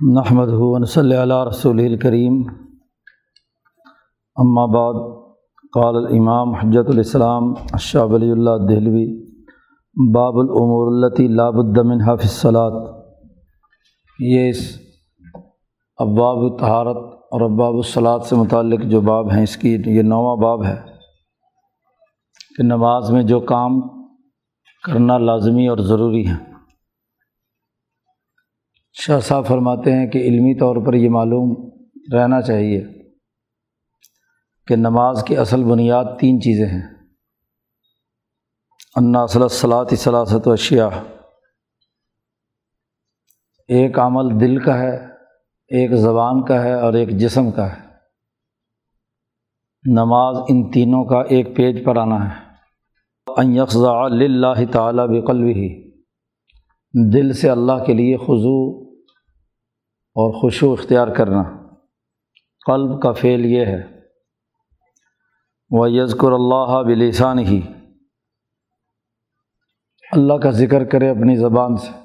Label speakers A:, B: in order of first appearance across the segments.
A: نحمد ہُون صلی اللہ رسول الکریم اما بعد، قال الامام حجت الاسلام شاہ ولی اللہ دہلوی، باب العمور التی لاب الدمن حافظ صلاط یہ اس اباب تہارت اور اباب الصلاط سے متعلق جو باب ہیں، اس کی یہ نواں باب ہے کہ نماز میں جو کام کرنا لازمی اور ضروری ہے۔ شاہ صاحب فرماتے ہیں کہ علمی طور پر یہ معلوم رہنا چاہیے کہ نماز کی اصل بنیاد تین چیزیں ہیں۔ انا اصل صلاحت و اشیاء ایک عمل دل کا ہے، ایک زبان کا ہے اور ایک جسم کا ہے۔ نماز ان تینوں کا ایک پیج پر آنا ہے۔ یکزا اللہ تعالیٰ بقلوی دل سے اللہ کے لیے خضو اور خوشو اختیار کرنا۔ قلب کا فعل یہ ہے۔ وہ یزکر اللہ بلسان ہی اللہ کا ذکر کرے اپنی زبان سے۔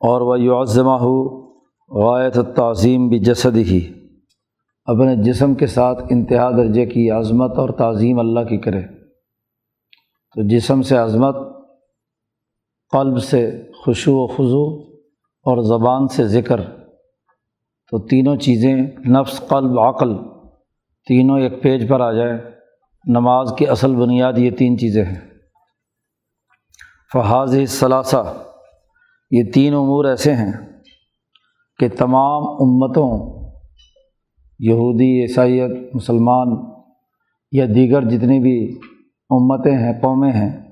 A: اور وہ یعظمہ ہو غایت تعظیم بھی جسد ہی اپنے جسم کے ساتھ انتہا درجے کی عظمت اور تعظیم اللہ کی کرے۔ تو جسم سے عظمت، قلب سے خوشو و خضو اور زبان سے ذکر۔ تو تینوں چیزیں، نفس، قلب، عقل، تینوں ایک پیج پر آ جائیں۔ نماز کی اصل بنیاد یہ تین چیزیں ہیں۔ فحاظ ثلاثہ یہ تین امور ایسے ہیں کہ تمام امتوں، یہودی، عیسائیت، مسلمان یا دیگر جتنی بھی امتیں ہیں، قومیں ہیں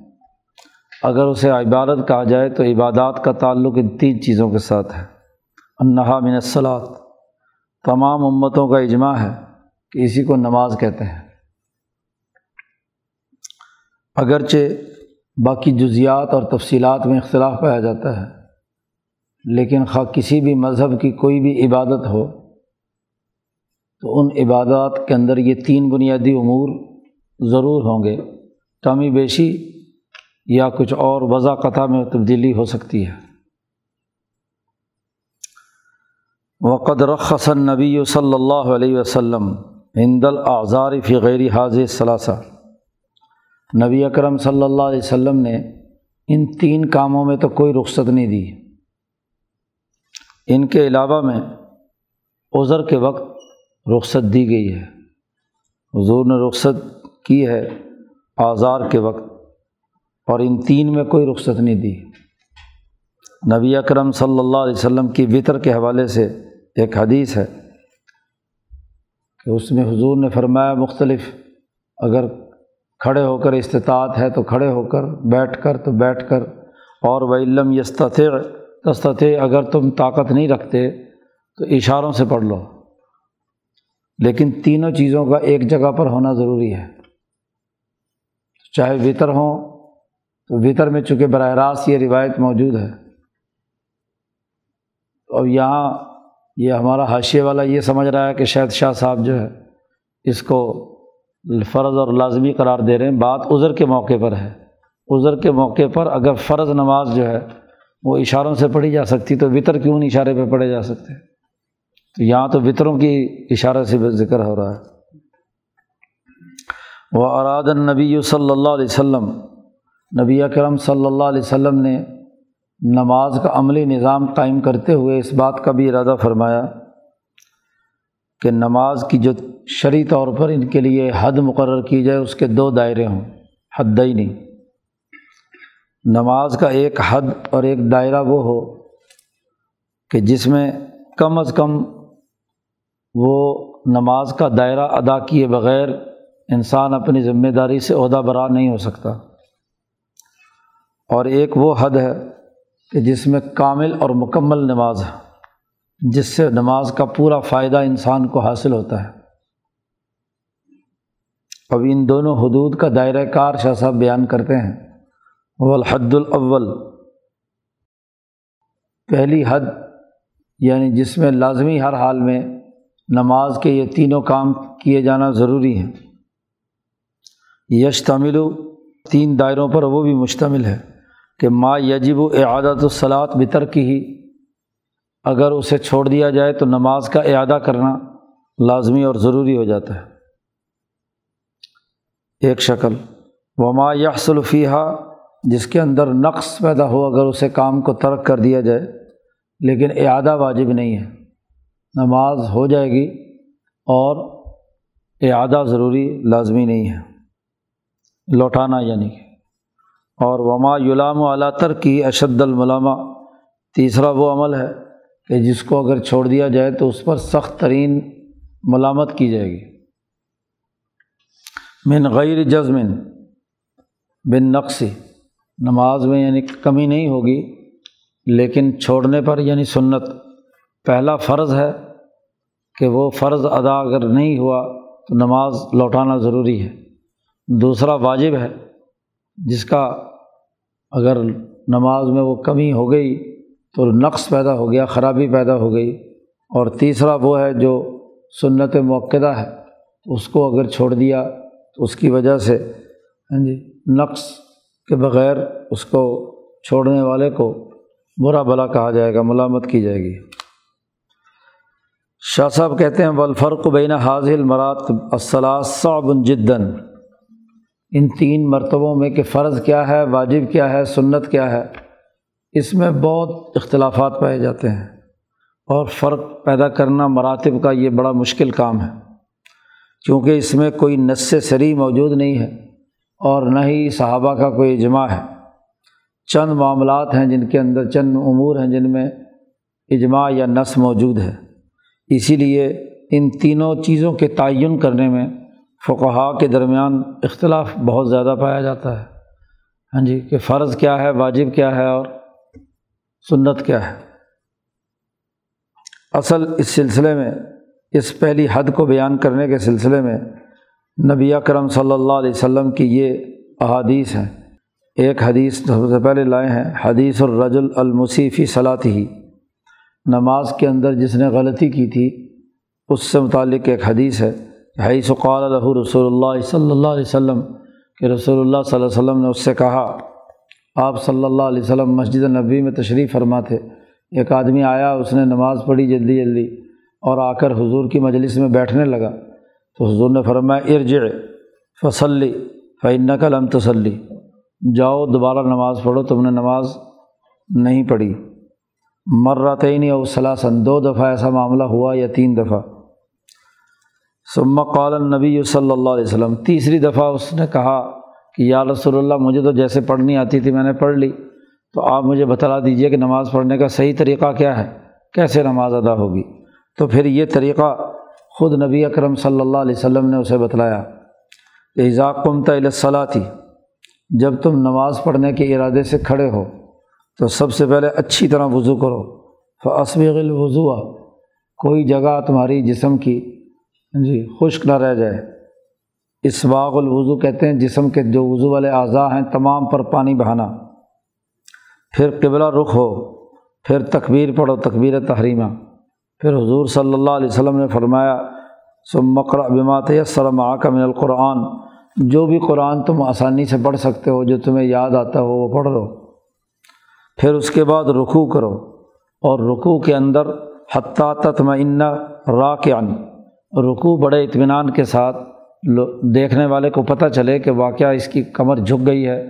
A: اگر اسے عبادت کہا جائے تو عبادات کا تعلق ان تین چیزوں کے ساتھ ہے۔ انہا من الصلاط تمام امتوں کا اجماع ہے کہ اسی کو نماز کہتے ہیں۔ اگرچہ باقی جزیات اور تفصیلات میں اختلاف پایا جاتا ہے، لیکن خواہ کسی بھی مذہب کی کوئی بھی عبادت ہو، تو ان عبادات کے اندر یہ تین بنیادی امور ضرور ہوں گے۔ کمی بیشی یا کچھ اور وضع قطع میں تبدیلی ہو سکتی ہے۔ وقد رخصن نبی صلی اللہ علیہ وسلم ہند الآزار فی غیر حاضر ثلاثہ نبی اکرم صلی اللہ علیہ وسلم نے ان تین کاموں میں تو کوئی رخصت نہیں دی۔ ان کے علاوہ میں عذر کے وقت رخصت دی گئی ہے۔ حضور نے رخصت کی ہے آزار کے وقت۔ اور ان تین میں کوئی رخصت نہیں دی۔ نبی اکرم صلی اللہ علیہ وسلم کی وطر کے حوالے سے ایک حدیث ہے کہ اس میں حضور نے فرمایا، مختلف اگر کھڑے ہو کر استطاعت ہے تو کھڑے ہو کر، بیٹھ کر تو بیٹھ کر، اور وہ علم یستط تستط اگر تم طاقت نہیں رکھتے تو اشاروں سے پڑھ لو۔ لیکن تینوں چیزوں کا ایک جگہ پر ہونا ضروری ہے۔ چاہے وطر ہوں تو وطر میں چونکہ براہ راست یہ روایت موجود ہے، تو اب یہاں یہ ہمارا حاشیے والا یہ سمجھ رہا ہے کہ شاید شاہ صاحب جو ہے اس کو فرض اور لازمی قرار دے رہے ہیں۔ بات عذر کے موقع پر ہے۔ عذر کے موقع پر اگر فرض نماز جو ہے وہ اشاروں سے پڑھی جا سکتی تو وطر کیوں نہیں اشارے پہ پڑھے جا سکتے؟ تو یہاں تو وطروں کی اشارے سے ذکر ہو رہا ہے۔ وہ اراد النبی صلی اللہ علیہ وسلم نبی اکرم صلی اللہ علیہ وسلم نے نماز کا عملی نظام قائم کرتے ہوئے اس بات کا بھی ارادہ فرمایا کہ نماز کی جو شرعی طور پر ان کے لیے حد مقرر کی جائے، اس کے دو دائرے ہوں حد ہی نہیں نماز کا ایک حد اور ایک دائرہ وہ ہو کہ جس میں کم از کم وہ نماز کا دائرہ ادا کیے بغیر انسان اپنی ذمہ داری سے عہدہ برا نہیں ہو سکتا۔ اور ایک وہ حد ہے کہ جس میں کامل اور مکمل نماز ہے، جس سے نماز کا پورا فائدہ انسان کو حاصل ہوتا ہے۔ اب ان دونوں حدود کا دائرۂ کار شاہ صاحب بیان کرتے ہیں۔ والحد الاول۔ پہلی حد یعنی جس میں لازمی ہر حال میں نماز کے یہ تینوں کام کیے جانا ضروری ہیں۔ یش تمل تین دائروں پر وہ بھی مشتمل ہے۔ کہ ما یجب و اعادت الصلاط بتر کی ہی اگر اسے چھوڑ دیا جائے تو نماز کا اعادہ کرنا لازمی اور ضروری ہو جاتا ہے۔ ایک شکل، وما یکسلفیہ جس کے اندر نقص پیدا ہو اگر اسے کام کو ترک کر دیا جائے، لیکن اعادہ واجب نہیں ہے۔ نماز ہو جائے گی اور اعادہ ضروری لازمی نہیں ہے۔ لوٹانا یعنی کہ اور وما یلام و تر کی اشد الملامہ تیسرا وہ عمل ہے کہ جس کو اگر چھوڑ دیا جائے تو اس پر سخت ترین ملامت کی جائے گی۔ من غیر جزمن بن نقصی نماز میں یعنی کمی نہیں ہوگی، لیکن چھوڑنے پر یعنی سنت۔ پہلا فرض ہے کہ وہ فرض ادا اگر نہیں ہوا تو نماز لوٹانا ضروری ہے۔ دوسرا واجب ہے جس کا اگر نماز میں وہ کمی ہو گئی تو نقص پیدا ہو گیا، خرابی پیدا ہو گئی۔ اور تیسرا وہ ہے جو سنت موقعہ ہے، اس کو اگر چھوڑ دیا تو اس کی وجہ سے ہاں جی نقص کے بغیر اس کو چھوڑنے والے کو برا بلا کہا جائے گا، ملامت کی جائے گی۔ شاہ صاحب کہتے ہیں ولفرق بین حاضل مرات صعب جدن ان تین مرتبوں میں کہ فرض کیا ہے، واجب کیا ہے، سنت کیا ہے، اس میں بہت اختلافات پائے جاتے ہیں۔ اور فرق پیدا کرنا مراتب کا یہ بڑا مشکل کام ہے، کیونکہ اس میں کوئی نس سری موجود نہیں ہے اور نہ ہی صحابہ کا کوئی اجماع ہے۔ چند معاملات ہیں جن کے اندر، چند امور ہیں جن میں اجماع یا نس موجود ہے۔ اسی لیے ان تینوں چیزوں کے تعین کرنے میں فقہا کے درمیان اختلاف بہت زیادہ پایا جاتا ہے۔ ہاں جی کہ فرض کیا ہے، واجب کیا ہے اور سنت کیا ہے۔ اصل اس سلسلے میں، اس پہلی حد کو بیان کرنے کے سلسلے میں نبی کرم صلی اللہ علیہ وسلم کی یہ احادیث ہیں۔ ایک حدیث سب سے پہلے لائے ہیں، حدیث الرج المصیفی صلاحی ہی نماز کے اندر جس نے غلطی کی تھی، اس سے متعلق ایک حدیث ہے۔ حیث قال الہ رسول اللہ صلی اللہ علیہ وسلم کہ رسول اللہ صلی اللہ علیہ وسلم نے اس سے کہا، آپ صلی اللہ علیہ وسلم مسجد نبی میں تشریف فرما تھے ایک آدمی آیا، اس نے نماز پڑھی جلدی جلدی اور آ کر حضور کی مجلس میں بیٹھنے لگا۔ تو حضور نے فرمایا، ارجع، فصلی فعن قلم تسلی جاؤ، دوبارہ نماز پڑھو، تم نے نماز نہیں پڑھی۔ مر رہتے نہیں اور سلاسن دو دفعہ ایسا معاملہ ہوا یا تین دفعہ۔ سما قال نبی صلی اللہ علیہ وسلم، تیسری دفعہ اس نے کہا کہ یا رسول اللہ، مجھے تو جیسے پڑھنی آتی تھی میں نے پڑھ لی، تو آپ مجھے بتلا دیجیے کہ نماز پڑھنے کا صحیح طریقہ کیا ہے، کیسے نماز ادا ہوگی؟ تو پھر یہ طریقہ خود نبی اکرم صلی اللہ علیہ وسلم نے اسے بتلایا کہ اضاقم تصلاح تھی جب تم نماز پڑھنے کے ارادے سے کھڑے ہو، تو سب سے پہلے اچھی طرح وضو کرو فصویغ الوضو، کوئی جگہ تمہاری جسم کی جی خشک نہ رہ جائے۔ اسباغ الوضو کہتے ہیں، جسم کے جو وضو والے اعضاء ہیں، تمام پر پانی بہانا۔ پھر قبلہ رخ ہو، پھر تکبیر پڑھو، تکبیر تحریمہ۔ پھر حضور صلی اللہ علیہ وسلم نے فرمایا سم مقر بمات سلم آ من القرآن۔ جو بھی قرآن تم آسانی سے پڑھ سکتے ہو، جو تمہیں یاد آتا ہو، وہ پڑھ لو۔ پھر اس کے بعد رخوع کرو۔ اور رخوع کے اندر، حتیٰ تطمئن راکعن رخوع بڑے اطمینان کے ساتھ دیکھنے والے کو پتہ چلے کہ واقعہ اس کی کمر جھک گئی ہے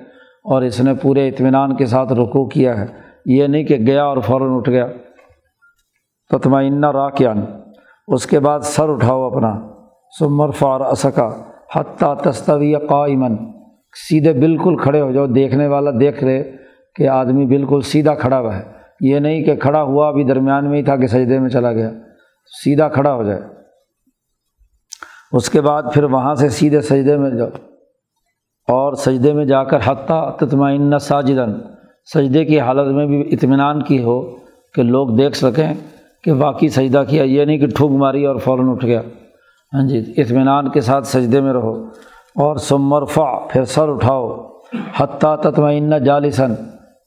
A: اور اس نے پورے اطمینان کے ساتھ رخوع کیا ہے۔ یہ نہیں کہ گیا اور فوراً اٹھ گیا۔ تطمئنہ راکعن اس کے بعد سر اٹھاؤ اپنا۔ سمر فار اسکا حتیٰ تستوی قائمن سیدھے بالکل کھڑے ہو جاؤ۔ دیکھنے والا دیکھ رہے کہ آدمی بالکل سیدھا کھڑا ہوا ہے۔ یہ نہیں کہ کھڑا ہوا ابھی درمیان میں ہی تھا کہ سجدے میں چلا گیا۔ سیدھا کھڑا ہو جائے۔ اس کے بعد پھر وہاں سے سیدھے سجدے میں جاؤ۔ اور سجدے میں جا کر حتیٰ تطمئن ساجدن سجدے کی حالت میں بھی اطمینان کی ہو کہ لوگ دیکھ سکیں کہ واقعی سجدہ کیا، یہ نہیں کہ ٹھوک ماری اور فوراً اٹھ گیا۔ ہاں جی اطمینان کے ساتھ سجدے میں رہو۔ اور سمرفا پھر سر اٹھاؤ۔ حتیٰ تطمئن جالسن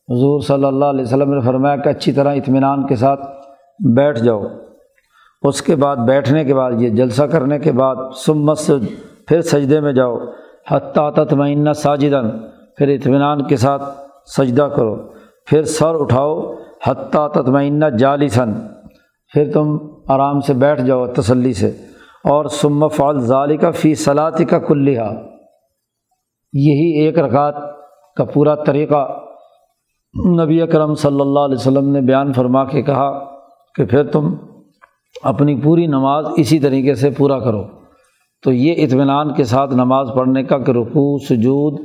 A: حضور صلی اللہ علیہ وسلم نے فرمایا کہ اچھی طرح اطمینان کے ساتھ بیٹھ جاؤ۔ اس کے بعد بیٹھنے کے بعد، یہ جلسہ کرنے کے بعد سم مسجد پھر سجدے میں جاؤ، حتیٰ تطمئنہ ساجدن پھر اطمینان کے ساتھ سجدہ کرو۔ پھر سر اٹھاؤ، حتیٰ تطمئنہ جالسن پھر تم آرام سے بیٹھ جاؤ تسلی سے۔ اور سم فعال ظالی کا فی صلاحی کا کلیہ یہی ایک رکعت کا پورا طریقہ نبی اکرم صلی اللہ علیہ وسلم نے بیان فرما کے کہا کہ پھر تم اپنی پوری نماز اسی طریقے سے پورا کرو۔ تو یہ اطمینان کے ساتھ نماز پڑھنے کا کہ رکوع، سجود،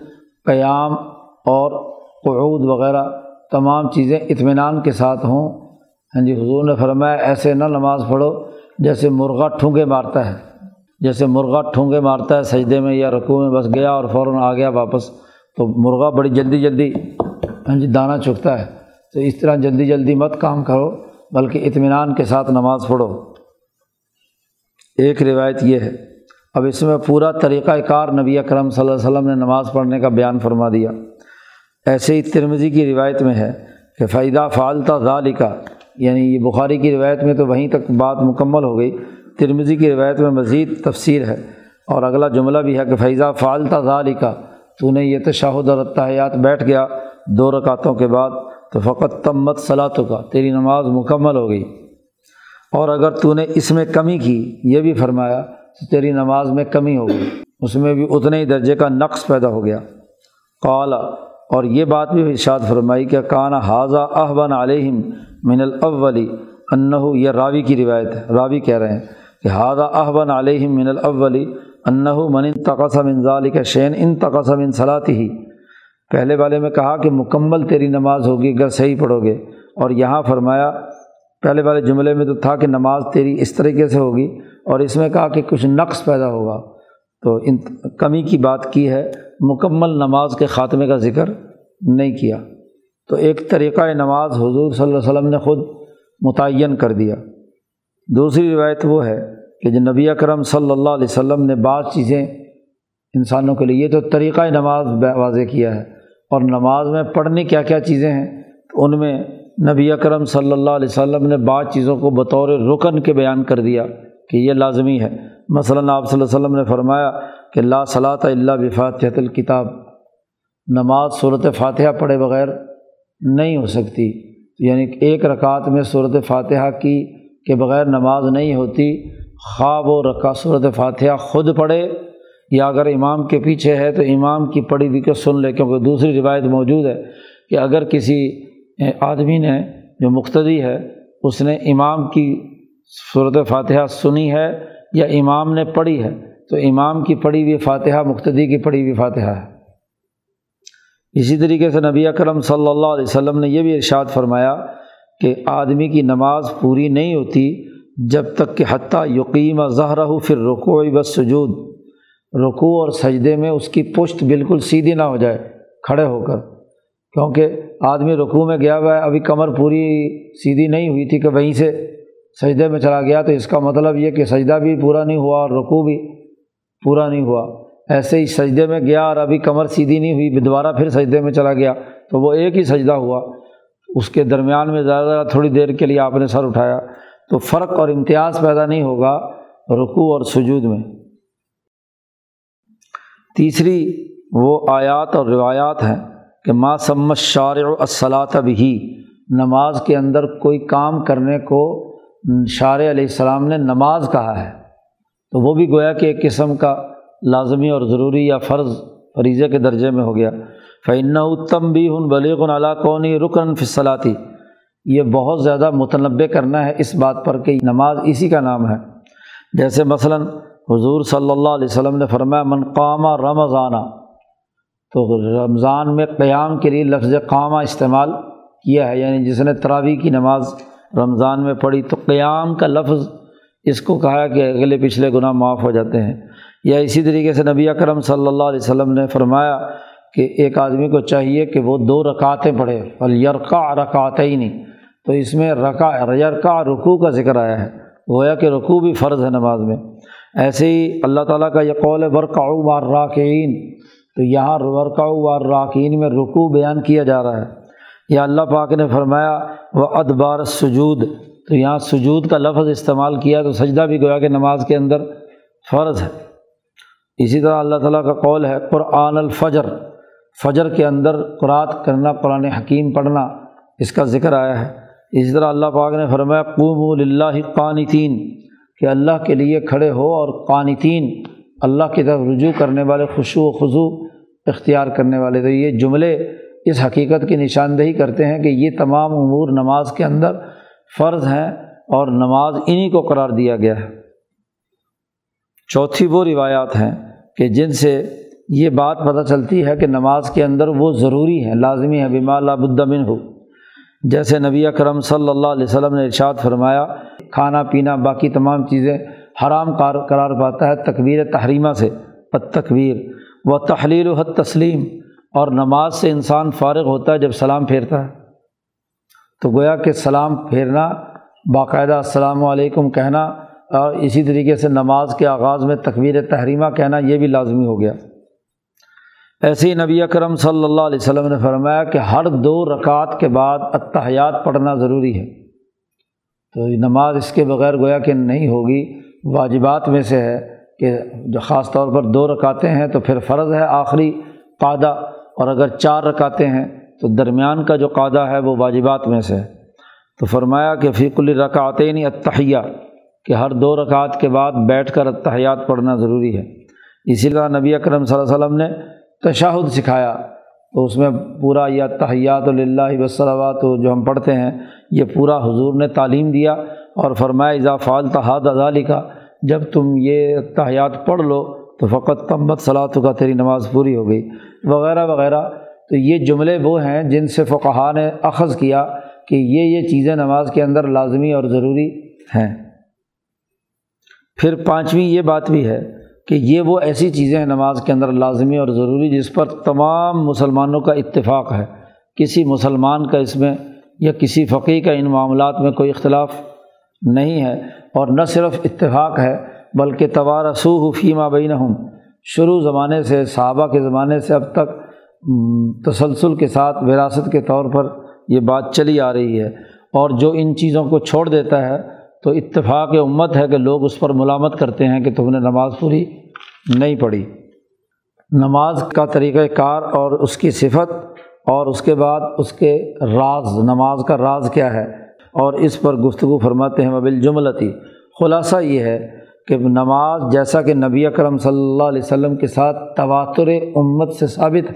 A: قیام اور قعود وغیرہ تمام چیزیں اطمینان کے ساتھ ہوں۔ ہاں جی حضور نے فرمایا، ایسے نہ نماز پڑھو جیسے مرغا ٹھونگے مارتا ہے۔ جیسے مرغا ٹھونگے مارتا ہے سجدے میں یا رکوع میں بس گیا اور فوراً آ گیا واپس، تو مرغا بڑی جلدی جلدی ہاں جی دانہ چکتا ہے۔ تو اس طرح جلدی جلدی مت کام کرو۔ بلکہ اطمینان کے ساتھ نماز پڑھو۔ ایک روایت یہ ہے۔ اب اس میں پورا طریقۂ کار نبی اکرم صلی اللہ علیہ وسلم نے نماز پڑھنے کا بیان فرما دیا۔ ایسے ہی ترمزی کی روایت میں ہے کہ فائدہ فالتا ذالی کا یعنی یہ بخاری کی روایت میں تو وہیں تک بات مکمل ہو گئی۔ ترمزی کی روایت میں مزید تفسیر ہے۔ اور اگلا جملہ بھی ہے کہ فیضہ فالتا ذالی کا تو نے یہ تشاہد اور اتحیات بیٹھ گیا۔ دو رکعتوں کے بعد تو فقط تمت صلاحوں کا، تیری نماز مکمل ہو گئی۔ اور اگر تو نے اس میں کمی کی، یہ بھی فرمایا تو تیری نماز میں کمی ہو گئی۔ اس میں بھی اتنے ہی درجے کا نقص پیدا ہو گیا۔ قالا اور یہ بات بھی ارشاد فرمائی کہ کانا حاضہ احبن علیہم من الاولی انہو یہ راوی کی روایت ہے، راوی کہہ رہے ہیں کہ حاضہ احبن علیہم من الاولی انہو من انتقص من ذالک شین انتقص من صلاتی ہی پہلے والے میں کہا کہ مکمل تیری نماز ہوگی اگر صحیح پڑھو گے۔ اور یہاں فرمایا، پہلے والے جملے میں تو تھا کہ نماز تیری اس طریقے سے ہوگی اور اس میں کہا کہ کچھ نقص پیدا ہوگا۔ تو ان کمی کی بات کی ہے، مکمل نماز کے خاتمے کا ذکر نہیں کیا۔ تو ایک طریقۂ نماز حضور صلی اللہ علیہ وسلم نے خود متعین کر دیا۔ دوسری روایت وہ ہے کہ جو نبی اکرم صلی اللہ علیہ وسلم نے بعض چیزیں انسانوں کے لیے، یہ تو طریقۂ نماز واضح کیا ہے۔ اور نماز میں پڑھنے کیا کیا چیزیں ہیں تو ان میں نبی اکرم صلی اللہ علیہ وسلم نے بعض چیزوں کو بطور رکن کے بیان کر دیا کہ یہ لازمی ہے۔ مثلاً آپ صلی اللہ علیہ وسلم نے فرمایا کہ لا صلاۃ اللہ بفاتحت الکتاب نماز صورت فاتحہ پڑھے بغیر نہیں ہو سکتی۔ یعنی ایک رکعت میں صورت فاتحہ کی کے بغیر نماز نہیں ہوتی۔ خواب و رکا صورت فاتحہ خود پڑھے۔ یا اگر امام کے پیچھے ہے تو امام کی پڑھی ہوئی کو سن لے؟ کیونکہ دوسری روایت موجود ہے کہ اگر کسی آدمی نے جو مقتدی ہے، اس نے امام کی صورت فاتحہ سنی ہے یا امام نے پڑھی ہے، تو امام کی پڑھی ہوئی فاتحہ، مقتدی کی پڑھی ہوئی فاتحہ ہے۔ اسی طریقے سے نبی اکرم صلی اللہ علیہ وسلم نے یہ بھی ارشاد فرمایا کہ آدمی کی نماز پوری نہیں ہوتی جب تک کہ حتیٰ یقیم ظہر ہو پھر رکوع بس سجود رکوع اور سجدے میں اس کی پشت بالکل سیدھی نہ ہو جائے، کھڑے ہو کر۔ کیونکہ آدمی رکوع میں گیا ہوا ہے، ابھی کمر پوری سیدھی نہیں ہوئی تھی کہ وہیں سے سجدے میں چلا گیا، تو اس کا مطلب یہ کہ سجدہ بھی پورا نہیں ہوا اور رکوع بھی پورا نہیں ہوا۔ ایسے ہی سجدے میں گیا اور ابھی کمر سیدھی نہیں ہوئی، دوبارہ پھر سجدے میں چلا گیا، تو وہ ایک ہی سجدہ ہوا۔ اس کے درمیان میں زیادہ زیادہ تھوڑی دیر کے لیے آپ نے سر اٹھایا، تو فرق اور امتیاز پیدا نہیں ہوگا رکوع اور سجود میں۔ تیسری وہ آیات اور روایات ہیں کہ ما سمت شارع الصلاۃ بھی نماز کے اندر کوئی کام کرنے کو شارع علیہ السلام نے نماز کہا ہے۔ تو وہ بھی گویا کہ ایک قسم کا لازمی اور ضروری یا فرض فریضے کے درجے میں ہو گیا۔ فعن اتم بھی ہن بلیغ علا کونی رکن فصلاتی یہ بہت زیادہ متنوع کرنا ہے اس بات پر کہ نماز اسی کا نام ہے۔ جیسے مثلاً حضور صلی اللہ علیہ وسلم نے فرمایا منقامہ رمضانہ تو رمضان میں قیام کے لیے لفظ قامہ استعمال کیا ہے یعنی جس نے تراوی کی نماز رمضان میں پڑھی تو قیام کا لفظ اس کو کہا کہ اگلے پچھلے گناہ معاف ہو جاتے ہیں۔ یا اسی طریقے سے نبی اکرم صلی اللہ علیہ وسلم نے فرمایا کہ ایک آدمی کو چاہیے کہ وہ دو رکعتیں پڑھے اور یرقا رکعت ہی نہیں تو اس میں رکا یرقا رکوع کا ذکر آیا ہے۔ گویا کہ رکوع بھی فرض ہے نماز میں۔ ایسے ہی اللہ تعالیٰ کا یہ قول ورقاؤ وار راکعین تو یہاں ورقاؤ وار راکین میں رکوع بیان کیا جا رہا ہے۔ یا اللہ پاک نے فرمایا وہ ادبار سجود تو یہاں سجود کا لفظ استعمال کیا، تو سجدہ بھی گویا کہ نماز کے اندر فرض ہے۔ اسی طرح اللہ تعالیٰ کا قول ہے، قرآن الفجر۔ فجر کے اندر قرآت کرنا، قرآن حکیم پڑھنا، اس کا ذکر آیا ہے۔ اسی طرح اللہ پاک نے فرمایا قوم اللہ قانتین۔ کہ اللہ کے لیے کھڑے ہو اور قانتین، اللہ کی طرف رجوع کرنے والے خوشو و خضو اختیار کرنے والے۔ تو یہ جملے اس حقیقت کی نشاندہی کرتے ہیں کہ یہ تمام امور نماز کے اندر فرض ہیں اور نماز انہی کو قرار دیا گیا ہے۔ چوتھی وہ روایات ہیں کہ جن سے یہ بات پتہ چلتی ہے کہ نماز کے اندر وہ ضروری ہے لازمی ہے بیما لابدمن ہو جیسے نبی اکرم صلی اللہ علیہ وسلم نے ارشاد فرمایا، کھانا پینا باقی تمام چیزیں حرام کار قرار پاتا ہے تکبیر تحریمہ سے بد تکبیر۔ و تحلیل و حد تسلیم۔ اور نماز سے انسان فارغ ہوتا ہے جب سلام پھیرتا ہے۔ تو گویا کہ سلام پھیرنا، باقاعدہ السلام علیکم کہنا اور اسی طریقے سے نماز کے آغاز میں تکبیر تحریمہ کہنا یہ بھی لازمی ہو گیا۔ ایسے ہی نبی اکرم صلی اللہ علیہ وسلم نے فرمایا کہ ہر دو رکعت کے بعد اتحیات پڑھنا ضروری ہے۔ تو نماز اس کے بغیر گویا کہ نہیں ہوگی، واجبات میں سے ہے کہ جو خاص طور پر دو رکاتے ہیں تو پھر فرض ہے آخری قادہ اور اگر چار رکاتے ہیں تو درمیان کا جو قادہ ہے وہ واجبات میں سے ہے۔ تو فرمایا کہ فیق الرکعتین اتحیہ کہ ہر دو رکعت کے بعد بیٹھ کر اتحیات پڑھنا ضروری ہے۔ اسی طرح نبی اکرم صلی اللہ علیہ وسلم نے تشاہد سکھایا تو اس میں پورا یہ تحیات اللہ وصلوات جو ہم پڑھتے ہیں، یہ پورا حضور نے تعلیم دیا اور فرمایا اضافال تحاد ادالی کا جب تم یہ تحیات پڑھ لو تو فقط تمبت صلاح کا تیری نماز پوری ہو گئی وغیرہ وغیرہ۔ تو یہ جملے وہ ہیں جن سے فقہ نے اخذ کیا کہ یہ یہ چیزیں نماز کے اندر لازمی اور ضروری ہیں۔ پھر پانچویں یہ بات بھی ہے کہ یہ وہ ایسی چیزیں ہیں نماز کے اندر لازمی اور ضروری جس پر تمام مسلمانوں کا اتفاق ہے۔ کسی مسلمان کا اس میں یا کسی فقی کا ان معاملات میں کوئی اختلاف نہیں ہے اور نہ صرف اتفاق ہے بلکہ توارسو فیمہ بین ہوں شروع زمانے سے، صحابہ کے زمانے سے اب تک تسلسل کے ساتھ وراثت کے طور پر یہ بات چلی آ رہی ہے اور جو ان چیزوں کو چھوڑ دیتا ہے تو اتفاق امت ہے کہ لوگ اس پر ملامت کرتے ہیں کہ تم نے نماز پوری نہیں پڑھی۔ نماز کا طریقۂ کار اور اس کی صفت اور اس کے بعد اس کے راز، نماز کا راز کیا ہے؟ اور اس پر گفتگو فرماتے ہیں مبل جملتی۔ خلاصہ یہ ہے کہ نماز جیسا کہ نبی اکرم صلی اللہ علیہ وسلم کے ساتھ تواتر امت سے ثابت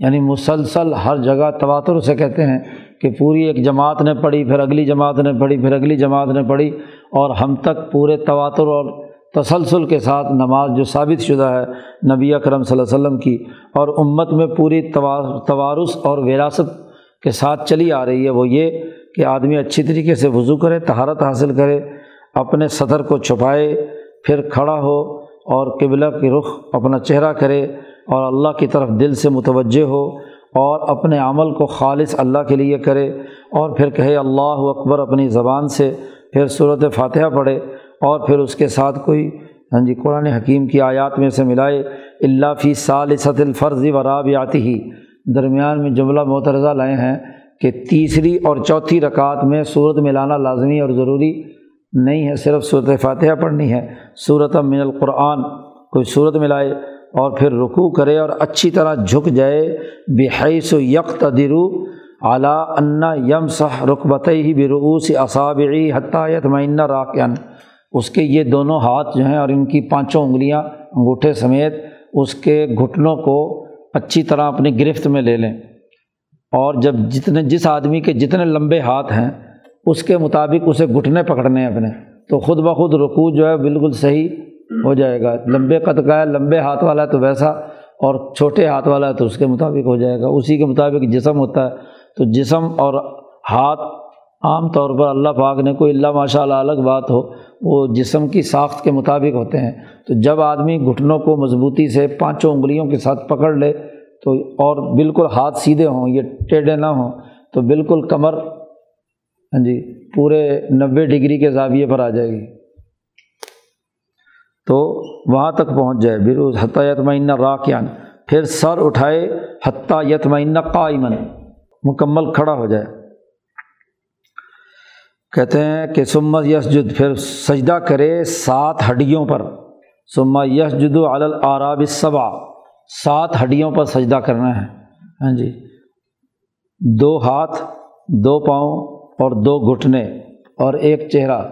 A: یعنی مسلسل ہر جگہ تواتر سے کہتے ہیں کہ پوری ایک جماعت نے پڑھی، پھر اگلی جماعت نے پڑھی، پھر اگلی جماعت نے پڑھی، اور ہم تک پورے تواتر اور تسلسل کے ساتھ نماز جو ثابت شدہ ہے نبی اکرم صلی اللہ علیہ وسلم کی، اور امت میں پوری توارث اور وراثت کے ساتھ چلی آ رہی ہے وہ یہ کہ آدمی اچھی طریقے سے وضو کرے تہارت حاصل کرے، اپنے صدر کو چھپائے، پھر کھڑا ہو اور قبلہ کی رخ اپنا چہرہ کرے اور اللہ کی طرف دل سے متوجہ ہو اور اپنے عمل کو خالص اللہ کے لیے کرے اور پھر کہے اللہ اکبر اپنی زبان سے، پھر صورت فاتحہ پڑھے اور پھر اس کے ساتھ کوئی ہاں جی قرآن حکیم کی آیات میں سے ملائے اللہ فی سال ست الفرضی و راب آتی ہی درمیان میں جملہ مترزہ لائے ہیں کہ تیسری اور چوتھی رکعت میں صورت ملانا لازمی اور ضروری نہیں ہے، صرف صورت فاتحہ پڑھنی ہے۔ صورت من القرآن، کوئی صورت ملائے اور پھر رکوع کرے اور اچھی طرح جھک جائے، بحیث و یک تدرو اعلیٰ انا یم صح رقبت ہی بروس اصابعی حتیت معینہ راکن اس کے یہ دونوں ہاتھ جو ہیں اور ان کی پانچوں انگلیاں، انگوٹھے سمیت اس کے گھٹنوں کو اچھی طرح اپنی گرفت میں لے لیں۔ اور جب جتنے، جس آدمی کے جتنے لمبے ہاتھ ہیں، اس کے مطابق اسے گھٹنے پکڑنے ہیں اپنے۔ تو خود بخود رکوع جو ہے بالکل صحیح ہو جائے گا۔ لمبے قد کا ہے، لمبے ہاتھ والا ہے تو ویسا، اور چھوٹے ہاتھ والا ہے تو اس کے مطابق ہو جائے گا۔ اسی کے مطابق جسم ہوتا ہے۔ تو جسم اور ہاتھ عام طور پر اللہ پاک نے کوئی اللہ ماشاء اللہ الگ بات ہو، وہ جسم کی ساخت کے مطابق ہوتے ہیں۔ تو جب آدمی گھٹنوں کو مضبوطی سے پانچوں انگلیوں کے ساتھ پکڑ لے، تو اور بالکل ہاتھ سیدھے ہوں، یہ ٹیڑھے نہ ہوں، تو بالکل کمر ہاں جی پورے نوے ڈگری کے زاویے پر آ جائے گی۔ تو وہاں تک پہنچ جائے۔ بروز حتیٰ یتمینہ راکیان پھر سر اٹھائے حتیٰ یتمینہ قائمن مکمل کھڑا ہو جائے۔ کہتے ہیں کہ سمت یسجد۔ پھر سجدہ کرے سات ہڈیوں پر۔ سما یسجد العراب صبا سات ہڈیوں پر سجدہ کرنا ہے۔ ہاں جی۔ دو ہاتھ، دو پاؤں اور دو گھٹنے اور ایک چہرہ۔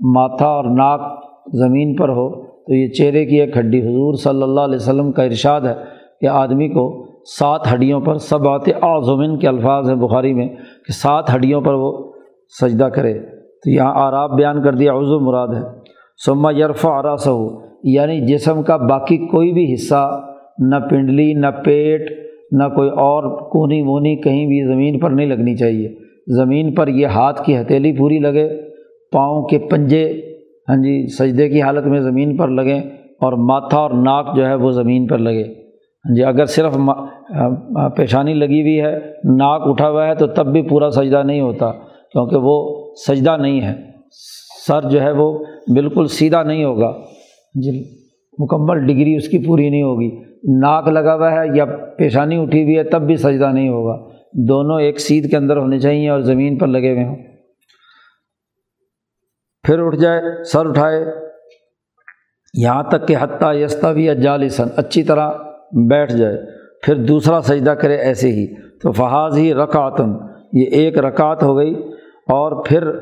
A: ماتھا اور ناک زمین پر ہو۔ تو یہ چہرے کی ایک ہڈی حضور صلی اللہ علیہ وسلم کا ارشاد ہے کہ آدمی کو سات ہڈیوں پر سب آتے آزمن کے الفاظ ہیں بخاری میں کہ سات ہڈیوں پر وہ سجدہ کرے۔ تو یہاں آراب بیان کر دیا، عضو مراد ہے۔ سما یرف آراس ہو یعنی جسم کا باقی کوئی بھی حصہ، نہ پنڈلی، نہ پیٹ، نہ کوئی اور کونی وونی کہیں بھی زمین پر نہیں لگنی چاہیے۔ زمین پر یہ ہاتھ کی ہتھیلی پوری لگے، پاؤں کے پنجے ہاں جی سجدے کی حالت میں زمین پر لگیں اور ماتھا اور ناک جو ہے وہ زمین پر لگے۔ ہاں جی اگر صرف پیشانی لگی ہوئی ہے، ناک اٹھا ہوا ہے تو تب بھی پورا سجدہ نہیں ہوتا، کیونکہ وہ سجدہ نہیں ہے۔ سر جو ہے وہ بالکل سیدھا نہیں ہوگا۔ ہاں جی مکمل ڈگری اس کی پوری نہیں ہوگی۔ ناک لگا ہوا ہے یا پیشانی اٹھی ہوئی ہے تب بھی سجدہ نہیں ہوگا۔ دونوں ایک سیدھ کے اندر ہونے چاہیے اور زمین پر لگے ہوئے ہوں۔ پھر اٹھ جائے، سر اٹھائے۔ یہاں تک کہ حتیٰ یستہ بھی جالسن اچھی طرح بیٹھ جائے۔ پھر دوسرا سجدہ کرے ایسے ہی۔ تو فحاظ ہی رکعتن یہ ایک رکعت ہو گئی۔ اور پھر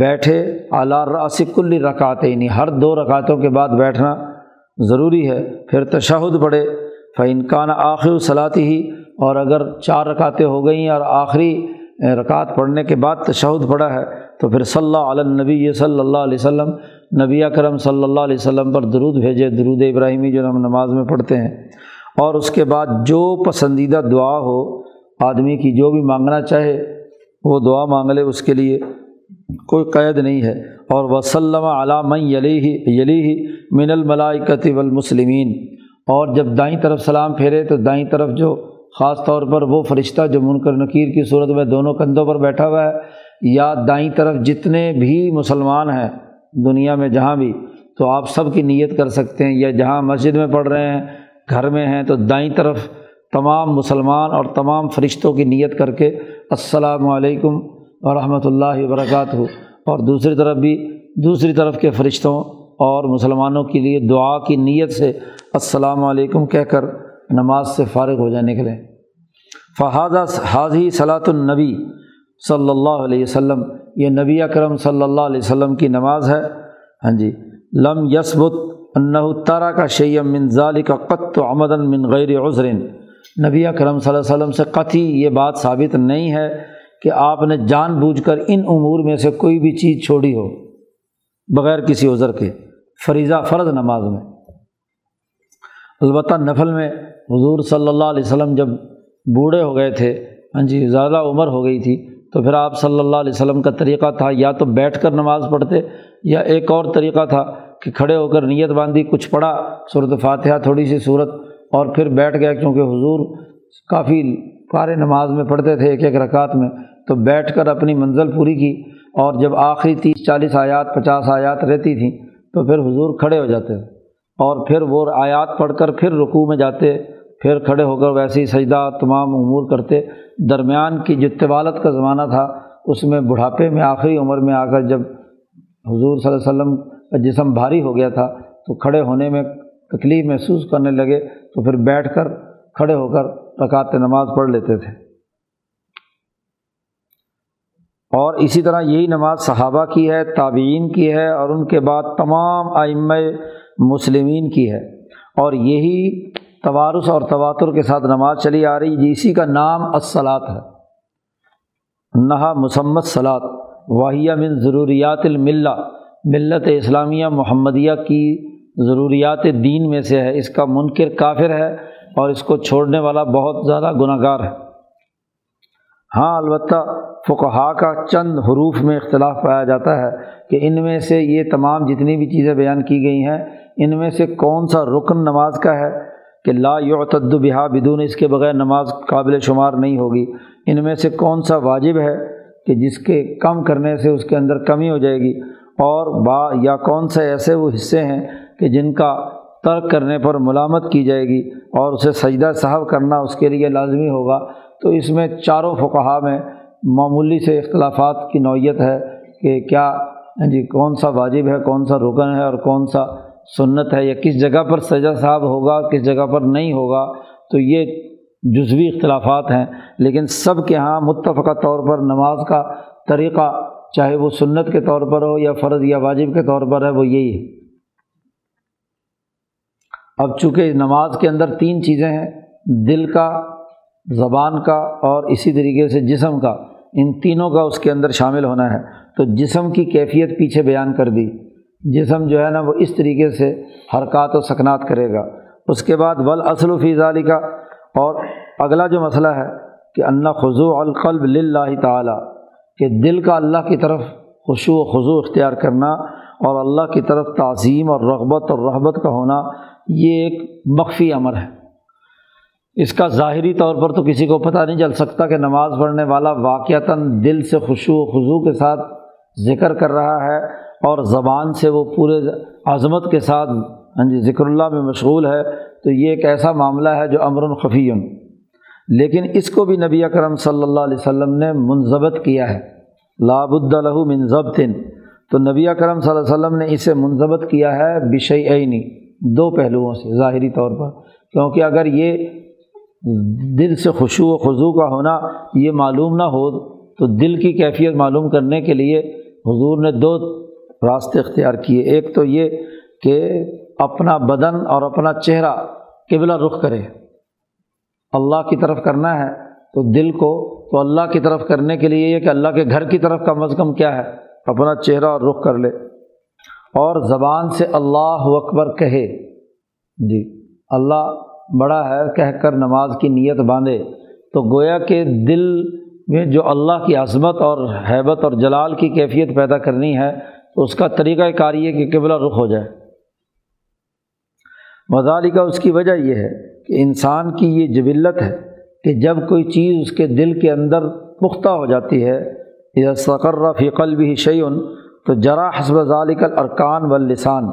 A: بیٹھے اعلیٰ راسک اللی رکعتیں نہیں ہر دو رکعتوں کے بعد بیٹھنا ضروری ہے۔ پھر تشہد پڑھے۔ فنکان آخر صلاحی ہی، اور اگر چار رکعتیں ہو گئیں اور آخری رکعت پڑھنے کے بعد تشہد پڑھا ہے تو پھر صلی اللہ علیہ نبی صلی اللہ علیہ وسلم، نبی کرم صلی اللہ علیہ وسلم پر درود بھیجے، درود ابراہیمی جو ہم نماز میں پڑھتے ہیں۔ اور اس کے بعد جو پسندیدہ دعا ہو، آدمی کی جو بھی مانگنا چاہے، وہ دعا مانگ لے اس کے لیے۔ کوئی قید نہیں ہے۔ اور وسلم علام یلی ہی یلی ہی من الملائکت والمسلمین۔ اور جب دائیں طرف سلام پھیرے تو دائیں طرف جو خاص طور پر وہ فرشتہ جو منکر نکیر کی صورت میں دونوں کندھوں پر بیٹھا ہوا ہے یا دائیں طرف جتنے بھی مسلمان ہیں دنیا میں جہاں بھی، تو آپ سب کی نیت کر سکتے ہیں، یا جہاں مسجد میں پڑھ رہے ہیں، گھر میں ہیں، تو دائیں طرف تمام مسلمان اور تمام فرشتوں کی نیت کر کے السلام علیکم ورحمۃ اللہ وبرکاتہ۔ اور دوسری طرف بھی دوسری طرف کے فرشتوں اور مسلمانوں کے لیے دعا کی نیت سے السلام علیکم کہہ کر نماز سے فارغ ہو جانے نکلیں فہذا حاضی صلاۃ النبی۔ صلی اللہ علیہ وسلم، یہ نبی اکرم صلی اللہ علیہ وسلم کی نماز ہے۔ ہاں جی لم یسبت انّہ کا شیم من ظال کا قط و آمدن من غیر عذرن نبی اکرم صلی اللہ علیہ وسلم سے قطعی یہ بات ثابت نہیں ہے کہ آپ نے جان بوجھ کر ان امور میں سے کوئی بھی چیز چھوڑی ہو، بغیر کسی عذر کے۔ فریضہ فرض نماز میں۔ البتہ نفل میں حضور صلی اللہ علیہ وسلم جب بوڑھے ہو گئے تھے ہاں جی زیادہ عمر ہو گئی تھی تو پھر آپ صلی اللہ علیہ وسلم کا طریقہ تھا، یا تو بیٹھ کر نماز پڑھتے، یا ایک اور طریقہ تھا کہ کھڑے ہو کر نیت باندھی کچھ پڑھا صورت فاتحہ تھوڑی سی صورت اور پھر بیٹھ گیا کیونکہ حضور کافی پارے نماز میں پڑھتے تھے ایک ایک رکعت میں، تو بیٹھ کر اپنی منزل پوری کی، اور جب آخری تیس چالیس آیات، پچاس آیات رہتی تھیں، تو پھر حضور کھڑے ہو جاتے۔ اور پھر وہ آیات پڑھ کر پھر رکوع میں جاتے، پھر کھڑے ہو کر ویسے ہی سجدہ تمام امور کرتے۔ درمیان کی جو طوالت کا زمانہ تھا، اس میں بڑھاپے میں، آخری عمر میں آ کر جب حضور صلی اللہ علیہ وسلم کا جسم بھاری ہو گیا تھا، تو کھڑے ہونے میں تکلیف محسوس کرنے لگے، تو پھر بیٹھ کر کھڑے ہو کر رکعت نماز پڑھ لیتے تھے۔ اور اسی طرح یہی نماز صحابہ کی ہے، تابعین کی ہے، اور ان کے بعد تمام آئمہ مسلمین کی ہے۔ اور یہی توارث اور تواتر کے ساتھ نماز چلی آ رہی جی اسی کا نام اصلاط ہے۔ نہا مسمت صلاط واحیہ من ضروریات الملہ، ملت اسلامیہ محمدیہ کی ضروریات دین میں سے ہے۔ اس کا منکر کافر ہے اور اس کو چھوڑنے والا بہت زیادہ گناہ گار ہے۔ ہاں البتہ فقہا کا چند حروف میں اختلاف پایا جاتا ہے کہ ان میں سے یہ تمام جتنی بھی چیزیں بیان کی گئی ہیں، ان میں سے کون سا رکن نماز کا ہے؟ کہ لا یعتد بہا بدون اس کے بغیر نماز قابل شمار نہیں ہوگی۔ ان میں سے کون سا واجب ہے کہ جس کے کم کرنے سے اس کے اندر کمی ہو جائے گی؟ اور با یا کون سے ایسے وہ حصے ہیں کہ جن کا ترک کرنے پر ملامت کی جائے گی اور اسے سجدہ صاحب کرنا اس کے لیے لازمی ہوگا؟ تو اس میں چاروں فقہا میں معمولی سے اختلافات کی نوعیت ہے کہ کیا ہاں جی کون سا واجب ہے، کون سا رکن ہے اور کون سا سنت ہے یا کس جگہ پر سجا صاحب ہوگا، کس جگہ پر نہیں ہوگا، تو یہ جزوی اختلافات ہیں۔ لیکن سب کے یہاں متفقہ طور پر نماز کا طریقہ، چاہے وہ سنت کے طور پر ہو یا فرض یا واجب کے طور پر ہے، وہ یہی ہے۔ اب چونکہ نماز کے اندر تین چیزیں ہیں، دل کا، زبان کا اور اسی طریقے سے جسم کا، ان تینوں کا اس کے اندر شامل ہونا ہے۔ تو جسم کی کیفیت پیچھے بیان کر دی۔ جسم جو ہے نا وہ اس طریقے سے حرکات و سکنات کرے گا۔ اس کے بعد ول اصل و فیضالی کا اور اگلا جو مسئلہ ہے کہ اللہ خضو القلب لاہ تعالیٰ، کہ دل کا اللہ کی طرف خوشو و خضو اختیار کرنا اور اللہ کی طرف تعظیم اور رغبت اور رغبت کا ہونا، یہ ایک مخفی امر ہے۔ اس کا ظاہری طور پر تو کسی کو پتہ نہیں چل سکتا کہ نماز پڑھنے والا واقعتاً دل سے خوشو و خضو کے ساتھ ذکر کر رہا ہے۔ اور زبان سے وہ پورے عظمت کے ساتھ ہاں جی ذکر اللہ میں مشغول ہے، تو یہ ایک ایسا معاملہ ہے جو امر الخفی لیکن اس کو بھی نبی اکرم صلی اللہ علیہ وسلم نے منظمت کیا ہے۔ لاب الدلہ منظبطن تو نبی اکرم صلی اللہ علیہ وسلم نے اسے منظمت کیا ہے بشئی عینی دو پہلوؤں سے ظاہری طور پر۔ کیونکہ اگر یہ دل سے خوشو و خضو کا ہونا یہ معلوم نہ ہو، تو دل کی کیفیت معلوم کرنے کے لیے حضور نے دو راستے اختیار کیے۔ ایک تو یہ کہ اپنا بدن اور اپنا چہرہ قبلہ رخ کرے۔ اللہ کی طرف کرنا ہے تو دل کو، تو اللہ کی طرف کرنے کے لیے یہ کہ اللہ کے گھر کی طرف کم از کم کیا ہے؟ اپنا چہرہ اور رخ کر لے۔ اور زبان سے اللہ اکبر کہے۔ جی اللہ بڑا ہے، کہہ کر نماز کی نیت باندھے۔ تو گویا کہ دل میں جو اللہ کی عظمت اور حیبت اور جلال کی کیفیت پیدا کرنی ہے تو اس کا طریقہ کار یہ کہ قبلہ رخ ہو جائے۔ مزالی کا اس کی وجہ یہ ہے کہ انسان کی یہ جبلت ہے کہ جب کوئی چیز اس کے دل کے اندر پختہ ہو جاتی ہے یا سقرہ فی قلب ہی شعین تو جرا حسب ذالک الارکان و لسان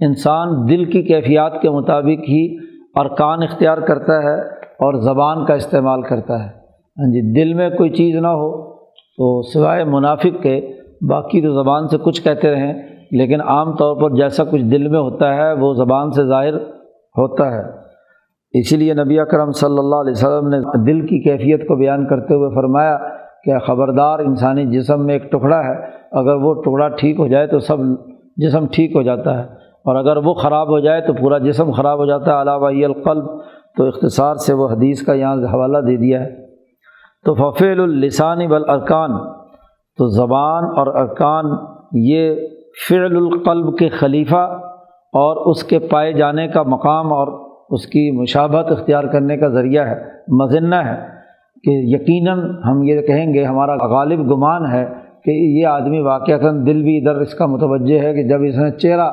A: انسان دل کی کیفیات کے مطابق ہی ارکان اختیار کرتا ہے اور زبان کا استعمال کرتا ہے۔ ہاں جی دل میں کوئی چیز نہ ہو تو سوائے منافق کے باقی تو زبان سے کچھ کہتے رہیں، لیکن عام طور پر جیسا کچھ دل میں ہوتا ہے، وہ زبان سے ظاہر ہوتا ہے۔ اسی لیے نبی اکرم صلی اللہ علیہ وسلم نے دل کی کیفیت کو بیان کرتے ہوئے فرمایا کہ خبردار انسانی جسم میں ایک ٹکڑا ہے، اگر وہ ٹکڑا ٹھیک ہو جائے تو سب جسم ٹھیک ہو جاتا ہے، اور اگر وہ خراب ہو جائے تو پورا جسم خراب ہو جاتا ہے۔ علاوہ القلب، تو اختصار سے وہ حدیث کا یہاں حوالہ دے دیا ہے۔ تو ففیل السانی ارکان تو زبان اور ارکان یہ فعل القلب کے خلیفہ اور اس کے پائے جانے کا مقام اور اس کی مشابت اختیار کرنے کا ذریعہ ہے، مذنہ ہے کہ یقیناً ہم یہ کہیں گے، ہمارا غالب گمان ہے کہ یہ آدمی واقعات دل بھی ادھر اس کا متوجہ ہے کہ جب اس نے چہرہ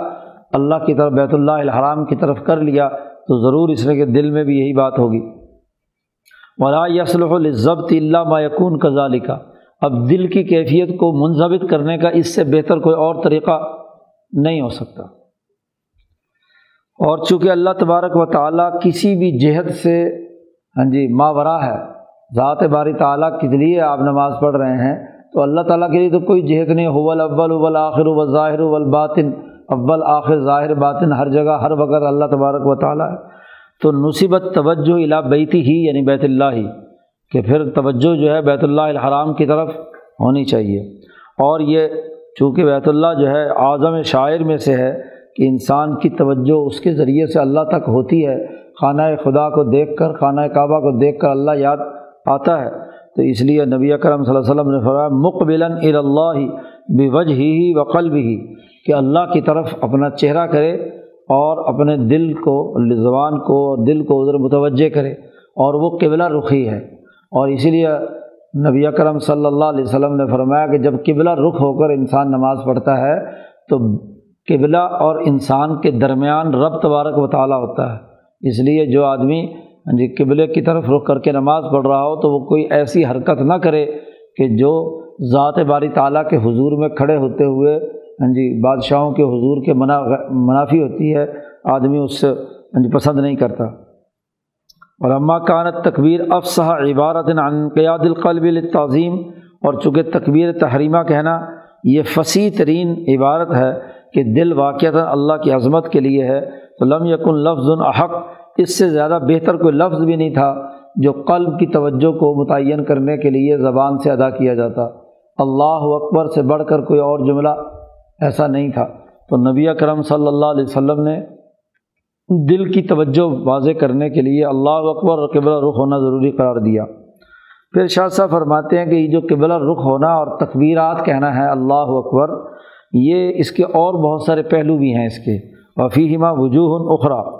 A: اللہ کی طرف، بیت اللہ الحرام کی طرف کر لیا تو ضرور اس نے کہ دل میں بھی یہی بات ہوگی۔ ولا یسلح الضبط اللہ یقون کزالی اب دل کی کیفیت کو منظمت کرنے کا اس سے بہتر کوئی اور طریقہ نہیں ہو سکتا۔ اور چونکہ اللہ تبارک و تعالیٰ کسی بھی جہد سے ہاں جی ماورا ہے، ذات باری تعالیٰ کے لیے آپ نماز پڑھ رہے ہیں، تو اللہ تعالیٰ کے لیے تو کوئی جہد نہیں اول اول اول آخر اول ظاہر اول باطن اول، آخر، ظاہر، باطن، ہر جگہ، ہر وقت اللہ تبارک و تعالیٰ ہے۔ تو نصیبت توجہ الا بیتی ہی یعنی بیت اللہ۔ ہی کہ پھر توجہ جو ہے بیت اللہ الحرام کی طرف ہونی چاہیے۔ اور یہ چونکہ بیت اللہ جو ہے اعظم شاعر میں سے ہے کہ انسان کی توجہ اس کے ذریعے سے اللہ تک ہوتی ہے۔ خانہ خدا کو دیکھ کر، خانہ کعبہ کو دیکھ کر اللہ یاد آتا ہے۔ تو اس لیے نبی اکرم صلی اللہ علیہ وسلم نے فرمایا، مقبلاً اللہ بے وجہ ہی و قلب ہی کہ اللہ کی طرف اپنا چہرہ کرے اور اپنے دل کو، زبان کو، دل کو ادھر متوجہ کرے۔ اور وہ قبلہ رخی ہے۔ اور اسی لیے نبی اکرم صلی اللہ علیہ وسلم نے فرمایا کہ جب قبلہ رخ ہو کر انسان نماز پڑھتا ہے تو قبلہ اور انسان کے درمیان رب تبارک و تعالیٰ ہوتا ہے۔ اس لیے جو آدمی ہاں جی قبلے کی طرف رخ کر کے نماز پڑھ رہا ہو تو وہ کوئی ایسی حرکت نہ کرے کہ جو ذات باری تعالیٰ کے حضور میں کھڑے ہوتے ہوئے ہاں جی بادشاہوں کے حضور کے منا منافی ہوتی ہے، آدمی اس سے ہاں جی پسند نہیں کرتا۔ اور کانت تقبیر افسہ عبارت قیاد القلب تعظیم اور چونکہ تقبیر تحریمہ کہنا یہ فصیح ترین عبارت ہے کہ دل واقعات اللہ کی عظمت کے لیے ہے، تو لم یکن لفظ الحق اس سے زیادہ بہتر کوئی لفظ بھی نہیں تھا جو قلب کی توجہ کو متعین کرنے کے لیے زبان سے ادا کیا جاتا۔ اللہ اکبر سے بڑھ کر کوئی اور جملہ ایسا نہیں تھا۔ تو نبی اکرم صلی اللہ علیہ وسلم نے دل کی توجہ واضح کرنے کے لیے اللہ اکبر اور قبلہ رخ ہونا ضروری قرار دیا۔ پھر شاہ صاحب فرماتے ہیں کہ یہ جو قبلہ رخ ہونا اور تکبیرات کہنا ہے اللہ اکبر، یہ اس کے اور بہت سارے پہلو بھی ہیں اس کے۔ وفیمہ وجوہ اخرا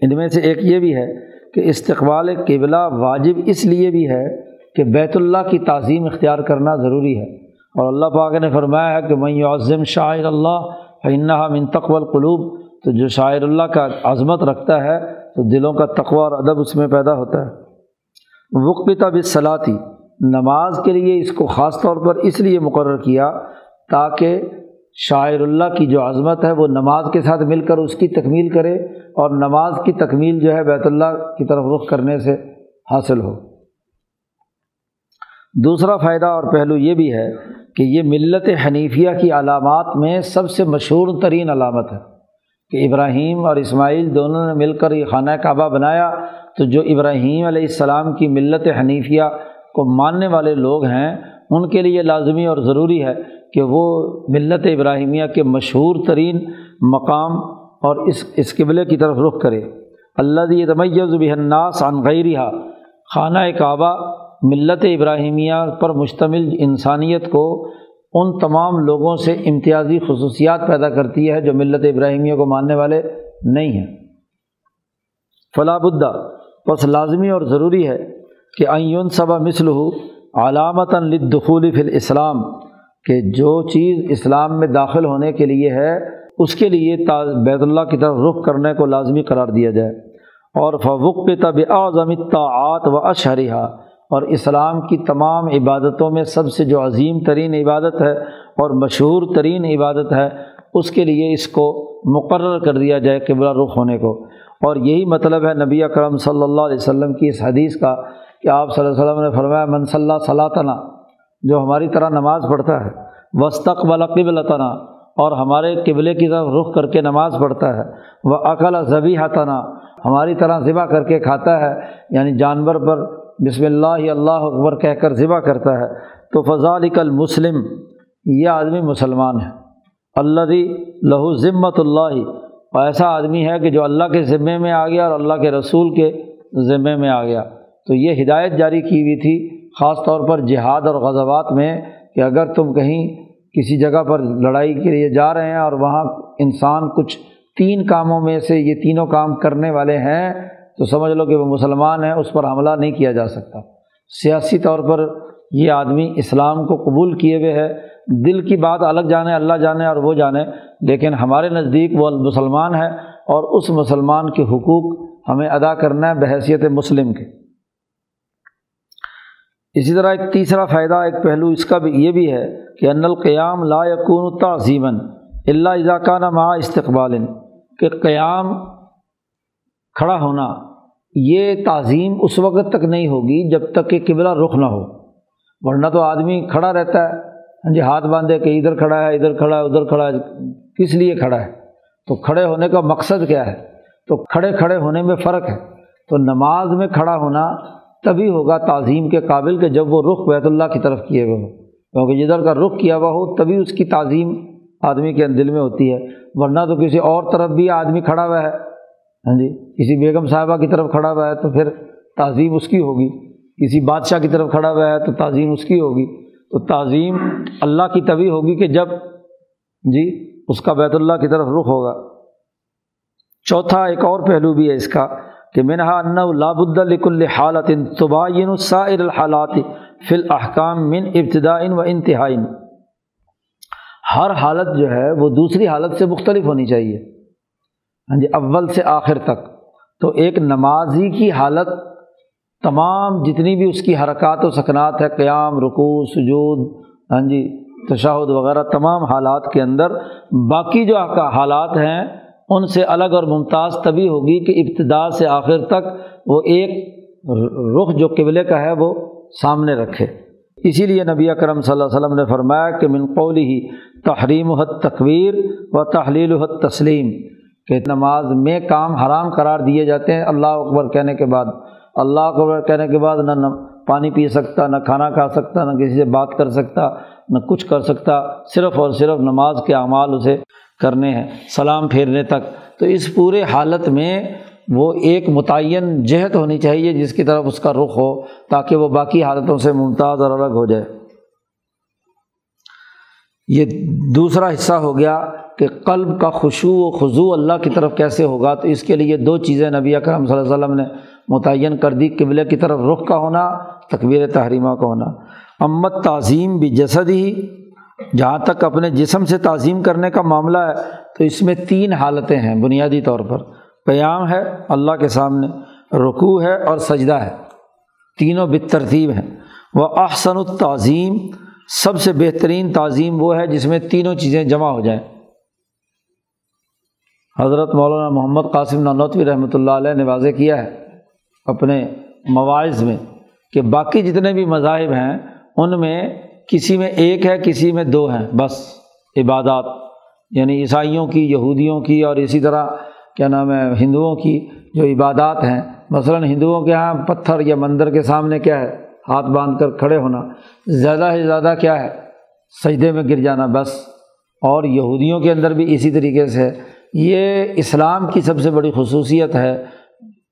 A: ان میں سے ایک یہ بھی ہے کہ استقبال قبلہ واجب اس لیے بھی ہے کہ بیت اللہ کی تعظیم اختیار کرنا ضروری ہے۔ اور اللہ پاک نے فرمایا ہے کہ میں عظم شاعر اللہ من تقو القلوب۔ تو جو شاعر اللہ کا عظمت رکھتا ہے، تو دلوں کا تقوع اور ادب اس میں پیدا ہوتا ہے۔ وقبتا بصلاطی نماز کے لیے اس کو خاص طور پر اس لیے مقرر کیا تاکہ شاعر اللہ کی جو عظمت ہے، وہ نماز کے ساتھ مل کر اس کی تکمیل کرے اور نماز کی تکمیل جو ہے بیت اللہ کی طرف رخ کرنے سے حاصل ہو۔ دوسرا فائدہ اور پہلو یہ بھی ہے کہ یہ ملت حنیفیہ کی علامات میں سب سے مشہور ترین علامت ہے۔ کہ ابراہیم اور اسماعیل دونوں نے مل کر یہ خانہ کعبہ بنایا، تو جو ابراہیم علیہ السلام کی ملت حنیفیہ کو ماننے والے لوگ ہیں، ان کے لیے لازمی اور ضروری ہے کہ وہ ملت ابراہیمیہ کے مشہور ترین مقام اور اس اس قبلے کی طرف رخ کرے۔ اللہ تمیز الناس عن غیرہ خانہ کعبہ ملت ابراہیمیہ پر مشتمل انسانیت کو ان تمام لوگوں سے امتیازی خصوصیات پیدا کرتی ہے جو ملت ابراہیمیہ کو ماننے والے نہیں ہیں۔ فلاں بدہ بس لازمی اور ضروری ہے کہ عین صبا مثل علامت لدخول فی الاسلام، کہ جو چیز اسلام میں داخل ہونے کے لیے ہے، اس کے لیے بیت اللہ کی طرف رخ کرنے کو لازمی قرار دیا جائے۔ اور فوق پہ طب اعظم طاعت و اشہریہ اور اسلام کی تمام عبادتوں میں سب سے جو عظیم ترین عبادت ہے اور مشہور ترین عبادت ہے، اس کے لیے اس کو مقرر کر دیا جائے قبلہ رخ ہونے کو۔ اور یہی مطلب ہے نبی اکرم صلی اللہ علیہ وسلم کی اس حدیث کا کہ آپ صلی اللہ علیہ وسلم نے فرمایا، من صلی صلاح جو ہماری طرح نماز پڑھتا ہے وسطقبل قبل تنا اور ہمارے قبلے کی طرف رخ کر کے نماز پڑھتا ہے وہ عقل ذبی تنا ہماری طرح ذبح کر کے کھاتا ہے یعنی جانور پر بسم اللہ اللہ اکبر کہہ کر ذبح کرتا ہے، تو فضال المسلم، یہ آدمی مسلمان ہے۔ اللہ لہو ذمت اللہ ایسا آدمی ہے کہ جو اللہ کے ذمے میں آ گیا اور اللہ کے رسول کے ذمے میں آ گیا۔ تو یہ ہدایت جاری کی ہوئی تھی، خاص طور پر جہاد اور غزوات میں، کہ اگر تم کہیں کسی جگہ پر لڑائی کے لیے جا رہے ہیں اور وہاں انسان کچھ تین کاموں میں سے یہ تینوں کام کرنے والے ہیں تو سمجھ لو کہ وہ مسلمان ہیں، اس پر حملہ نہیں کیا جا سکتا۔ سیاسی طور پر یہ آدمی اسلام کو قبول کیے ہوئے ہے۔ دل کی بات الگ جانے، اللہ جانے اور وہ جانے، لیکن ہمارے نزدیک وہ مسلمان ہے اور اس مسلمان کے حقوق ہمیں ادا کرنا ہے بحیثیت مسلم کے۔ اسی طرح ایک تیسرا فائدہ، ایک پہلو اس کا بھی، یہ بھی ہے کہ ان القیام لا یقون تعظیمن اللہ اضاکہ نہ استقبال کہ قیام کھڑا ہونا، یہ تعظیم اس وقت تک نہیں ہوگی جب تک کہ قبلہ رخ نہ ہو۔ ورنہ تو آدمی کھڑا رہتا ہے ہاں جی ہاتھ باندھے کہ ادھر کھڑا ہے، ادھر کھڑا ہے، ادھر کھڑا ہے، کس لیے کھڑا ہے؟ تو کھڑے ہونے کا مقصد کیا ہے؟ تو کھڑے کھڑے ہونے میں فرق ہے۔ تو نماز میں کھڑا ہونا تبھی ہوگا تعظیم کے قابل کہ جب وہ رخ بیت اللہ کی طرف کیے ہوئے ہو کیونکہ جدھر کا رخ کیا ہوا ہو، تبھی اس کی تعظیم آدمی کے دل میں ہوتی ہے۔ ورنہ تو کسی اور طرف بھی آدمی کھڑا ہوا ہے۔ ہاں جی کسی بیگم صاحبہ کی طرف کھڑا ہوا ہے تو پھر تعظیم اس کی ہوگی۔ کسی بادشاہ کی طرف کھڑا ہوا ہے تو تعظیم اس کی ہوگی۔ تو تعظیم اللہ کی طبی ہوگی کہ جب جی اس کا بیت اللہ کی طرف رخ ہوگا۔ چوتھا ایک اور پہلو بھی ہے اس کا کہ منہا ان لابد الحالت تباین السائر الحالات فی الحکام من ابتدائن و انتہائن ہر حالت جو ہے وہ دوسری حالت سے مختلف ہونی چاہیے۔ ہاں جی اول سے آخر تک۔ تو ایک نمازی کی حالت تمام جتنی بھی اس کی حرکات و سکنات ہے، قیام، رکوع، سجود ہاں جی تشاہد وغیرہ، تمام حالات کے اندر باقی جو حالات ہیں، ان سے الگ اور ممتاز تبھی ہوگی کہ ابتدا سے آخر تک وہ ایک رخ جو قبلے کا ہے، وہ سامنے رکھے۔ اسی لیے نبی اکرم صلی اللہ علیہ وسلم نے فرمایا کہ من قولی ہی تحریم حد تقویر و تحلیل حد تسلیم کہ نماز میں کام حرام قرار دیے جاتے ہیں، اللہ اکبر کہنے کے بعد۔ اللہ اکبر کہنے کے بعد نہ پانی پی سکتا، نہ کھانا کھا سکتا، نہ کسی سے بات کر سکتا، نہ کچھ کر سکتا، صرف اور صرف نماز کے اعمال اسے کرنے ہیں، سلام پھیرنے تک۔ تو اس پورے حالت میں وہ ایک متعین جہت ہونی چاہیے جس کی طرف اس کا رخ ہو، تاکہ وہ باقی حالتوں سے ممتاز اور الگ ہو جائے۔ یہ دوسرا حصہ ہو گیا کہ قلب کا خوشو و خضو اللہ کی طرف کیسے ہوگا؟ تو اس کے لیے دو چیزیں نبی اکرم صلی اللہ علیہ وسلم نے متعین کر دی قبل کی طرف رخ کا ہونا تقبیر تحریمہ کا ہونا۔ امت تعظیم بھی جسد ہی جہاں تک اپنے جسم سے تعظیم کرنے کا معاملہ ہے، تو اس میں تین حالتیں ہیں بنیادی طور پر۔ قیام ہے اللہ کے سامنے، رکوع ہے اور سجدہ ہے۔ تینوں بترتیب ہیں۔ وہ احسن التعظیم، سب سے بہترین تعظیم وہ ہے جس میں تینوں چیزیں جمع ہو جائیں۔ حضرت مولانا محمد قاسم نانوتوی رحمۃ اللہ علیہ نے واضح کیا ہے اپنے مواعظ میں کہ باقی جتنے بھی مذاہب ہیں، ان میں کسی میں ایک ہے، کسی میں دو ہیں، بس عبادات یعنی عیسائیوں کی، یہودیوں کی اور اسی طرح کیا نام ہے، ہندوؤں کی جو عبادات ہیں۔ مثلاً ہندوؤں کے یہاں پتھر یا مندر کے سامنے کیا ہے، ہاتھ باندھ کر کھڑے ہونا، زیادہ سے زیادہ کیا ہے، سجدے میں گر جانا، بس۔ اور یہودیوں کے اندر بھی اسی طریقے سے یہ اسلام کی سب سے بڑی خصوصیت ہے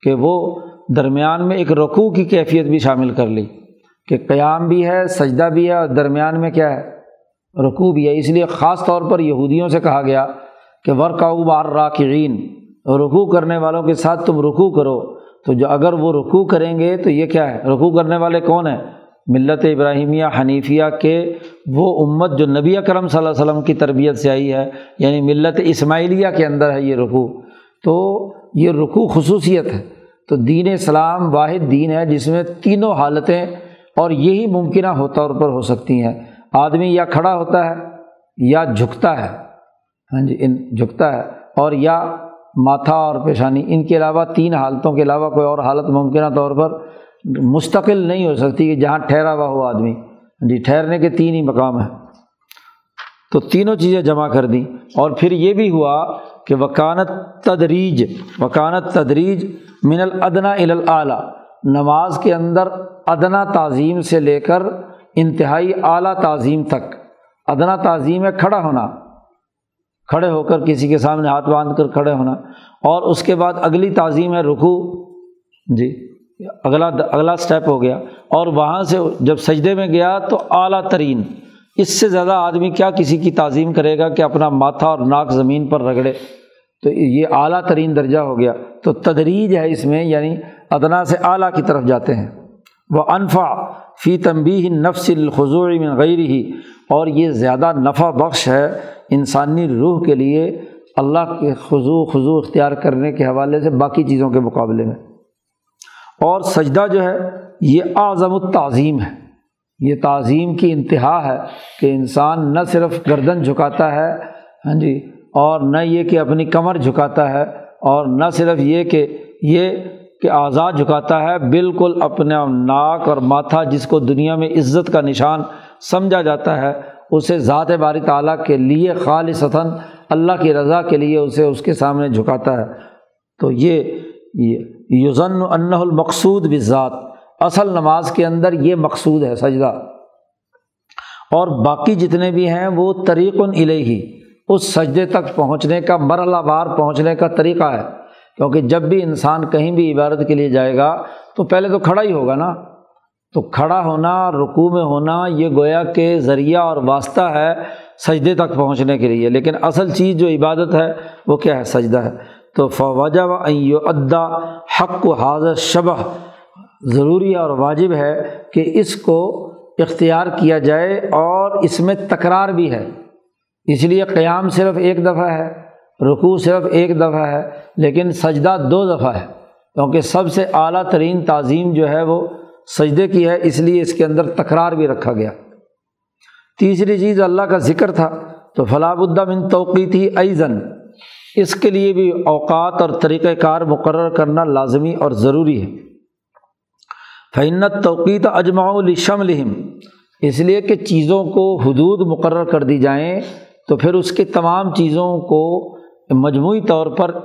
A: کہ وہ درمیان میں ایک رقوع کی کیفیت بھی شامل کر لی کہ قیام بھی ہے، سجدہ بھی ہے، اور درمیان میں کیا ہے؟ رقوع بھی ہے۔ اس لیے خاص طور پر یہودیوں سے کہا گیا کہ ورکاؤ بار راکعین رکوع کرنے والوں کے ساتھ تم رکوع کرو۔ تو جو اگر وہ رکوع کریں گے تو یہ کیا ہے؟ رکوع کرنے والے کون ہیں؟ ملت ابراہیمیہ حنیفیہ کے وہ امت جو نبی اکرم صلی اللہ علیہ وسلم کی تربیت سے آئی ہے یعنی ملت اسماعیلیہ کے اندر ہے یہ رکوع۔ تو یہ رکوع خصوصیت ہے۔ تو دین اسلام واحد دین ہے جس میں تینوں حالتیں اور یہی ممکنہ طور پر ہو سکتی ہیں۔ آدمی یا کھڑا ہوتا ہے یا جھکتا ہے۔ ہاں جی ان جھکتا ہے اور یا ماتھا اور پیشانی، ان کے علاوہ تین حالتوں کے علاوہ کوئی اور حالت ممکنہ طور پر مستقل نہیں ہو سکتی کہ جہاں ٹھہرا ہوا ہو آدمی۔ جی ٹھہرنے کے تین ہی مقام ہیں۔ تو تینوں چیزیں جمع کر دیں۔ اور پھر یہ بھی ہوا کہ وکانت تدریج وکانت تدریج من الادنا الاعلیٰ۔ نماز کے اندر ادنا تعظیم سے لے کر انتہائی اعلیٰ تعظیم تک۔ ادنا تعظیم ہے کھڑا ہونا۔ کھڑے ہو کر کسی کے سامنے ہاتھ باندھ کر کھڑے ہونا۔ اور اس کے بعد اگلی تعظیم ہے رکو جی۔ اگلا اگلا اسٹیپ ہو گیا۔ اور وہاں سے جب سجدے میں گیا تو اعلیٰ ترین۔ اس سے زیادہ آدمی کیا کسی کی تعظیم کرے گا کہ اپنا ماتھا اور ناک زمین پر رگڑے؟ تو یہ اعلیٰ ترین درجہ ہو گیا۔ تو تدریج ہے اس میں یعنی ادنا سے اعلیٰ کی طرف جاتے ہیں۔ وہ انفا فی تنبی نفس الخضوع من غیر ہی اور یہ زیادہ نفع بخش ہے انسانی روح کے لیے اللہ کے خضو خضو اختیار کرنے کے حوالے سے باقی چیزوں کے مقابلے میں۔ اور سجدہ جو ہے، یہ اعظم التعظیم ہے۔ یہ تعظیم کی انتہا ہے کہ انسان نہ صرف گردن جھکاتا ہے ہاں جی اور نہ یہ کہ اپنی کمر جھکاتا ہے، اور نہ صرف یہ کہ یہ کہ آزاد جھکاتا ہے، بالکل اپنا ناک اور ماتھا جس کو دنیا میں عزت کا نشان سمجھا جاتا ہے، اسے ذات باری تعالیٰ کے لیے خالصتاً اللہ کی رضا کے لیے اسے اس کے سامنے جھکاتا ہے۔ تو یہ یوزن انّ المقصود بھی ذات اصل نماز کے اندر یہ مقصود ہے سجدہ۔ اور باقی جتنے بھی ہیں وہ طریق الہی اس سجدے تک پہنچنے کا، مرحلہ وار پہنچنے کا طریقہ ہے۔ کیونکہ جب بھی انسان کہیں بھی عبادت کے لیے جائے گا، تو پہلے تو کھڑا ہی ہوگا نا۔ تو کھڑا ہونا، رکوع میں ہونا، یہ گویا کے ذریعہ اور واسطہ ہے سجدے تک پہنچنے کے لیے۔ لیکن اصل چیز جو عبادت ہے، وہ کیا ہے؟ سجدہ ہے۔ تو فوجہ و ادا حق و حاضر شبہ۔ ضروری اور واجب ہے کہ اس کو اختیار کیا جائے اور اس میں تکرار بھی ہے۔ اس لیے قیام صرف ایک دفعہ ہے، رکوع صرف ایک دفعہ ہے، لیکن سجدہ دو دفعہ ہے۔ کیونکہ سب سے اعلیٰ ترین تعظیم جو ہے وہ سجدے کی ہے، اس لیے اس کے اندر تکرار بھی رکھا گیا۔ تیسری چیز اللہ کا ذکر تھا، تو فلاح الدم توقی تھی ایزن اس کے لیے بھی اوقات اور طریقۂ کار مقرر کرنا لازمی اور ضروری ہے۔ فعنت توقیت اجماع الشم الہم اس لیے کہ چیزوں کو حدود مقرر کر دی جائیں تو پھر اس کے تمام چیزوں کو مجموعی طور پر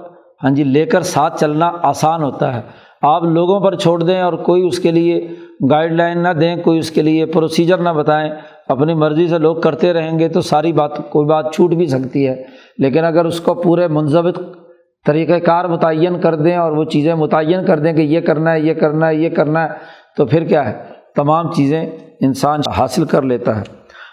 A: ہاں جی لے کر ساتھ چلنا آسان ہوتا ہے۔ آپ لوگوں پر چھوڑ دیں اور کوئی اس کے لیے گائیڈ لائن نہ دیں، کوئی اس کے لیے پروسیجر نہ بتائیں۔ اپنی مرضی سے لوگ کرتے رہیں گے تو ساری بات، کوئی بات چھوٹ بھی سکتی ہے۔ لیکن اگر اس کو پورے منظم طریقۂ کار متعین کر دیں اور وہ چیزیں متعین کر دیں کہ یہ کرنا ہے، یہ کرنا ہے، یہ کرنا ہے، تو پھر کیا ہے؟ تمام چیزیں انسان حاصل کر لیتا ہے۔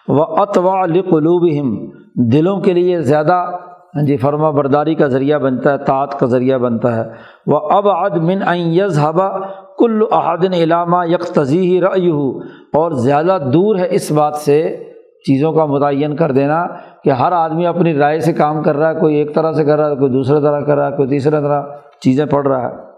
A: وہ اتوا لقلوب دلوں کے لیے زیادہ ہاں جی فرما برداری کا ذریعہ بنتا ہے، طاعت کا ذریعہ بنتا ہے۔ وہ اب من یز ہبا کل احادن علامہ یک تضیح ہو اور زیادہ دور ہے اس بات سے چیزوں کا متعین کر دینا کہ ہر آدمی اپنی رائے سے کام کر رہا ہے، کوئی ایک طرح سے کر رہا ہے، کوئی دوسرے طرح کر رہا ہے، کوئی تیسرے طرح چیزیں پڑھ رہا ہے۔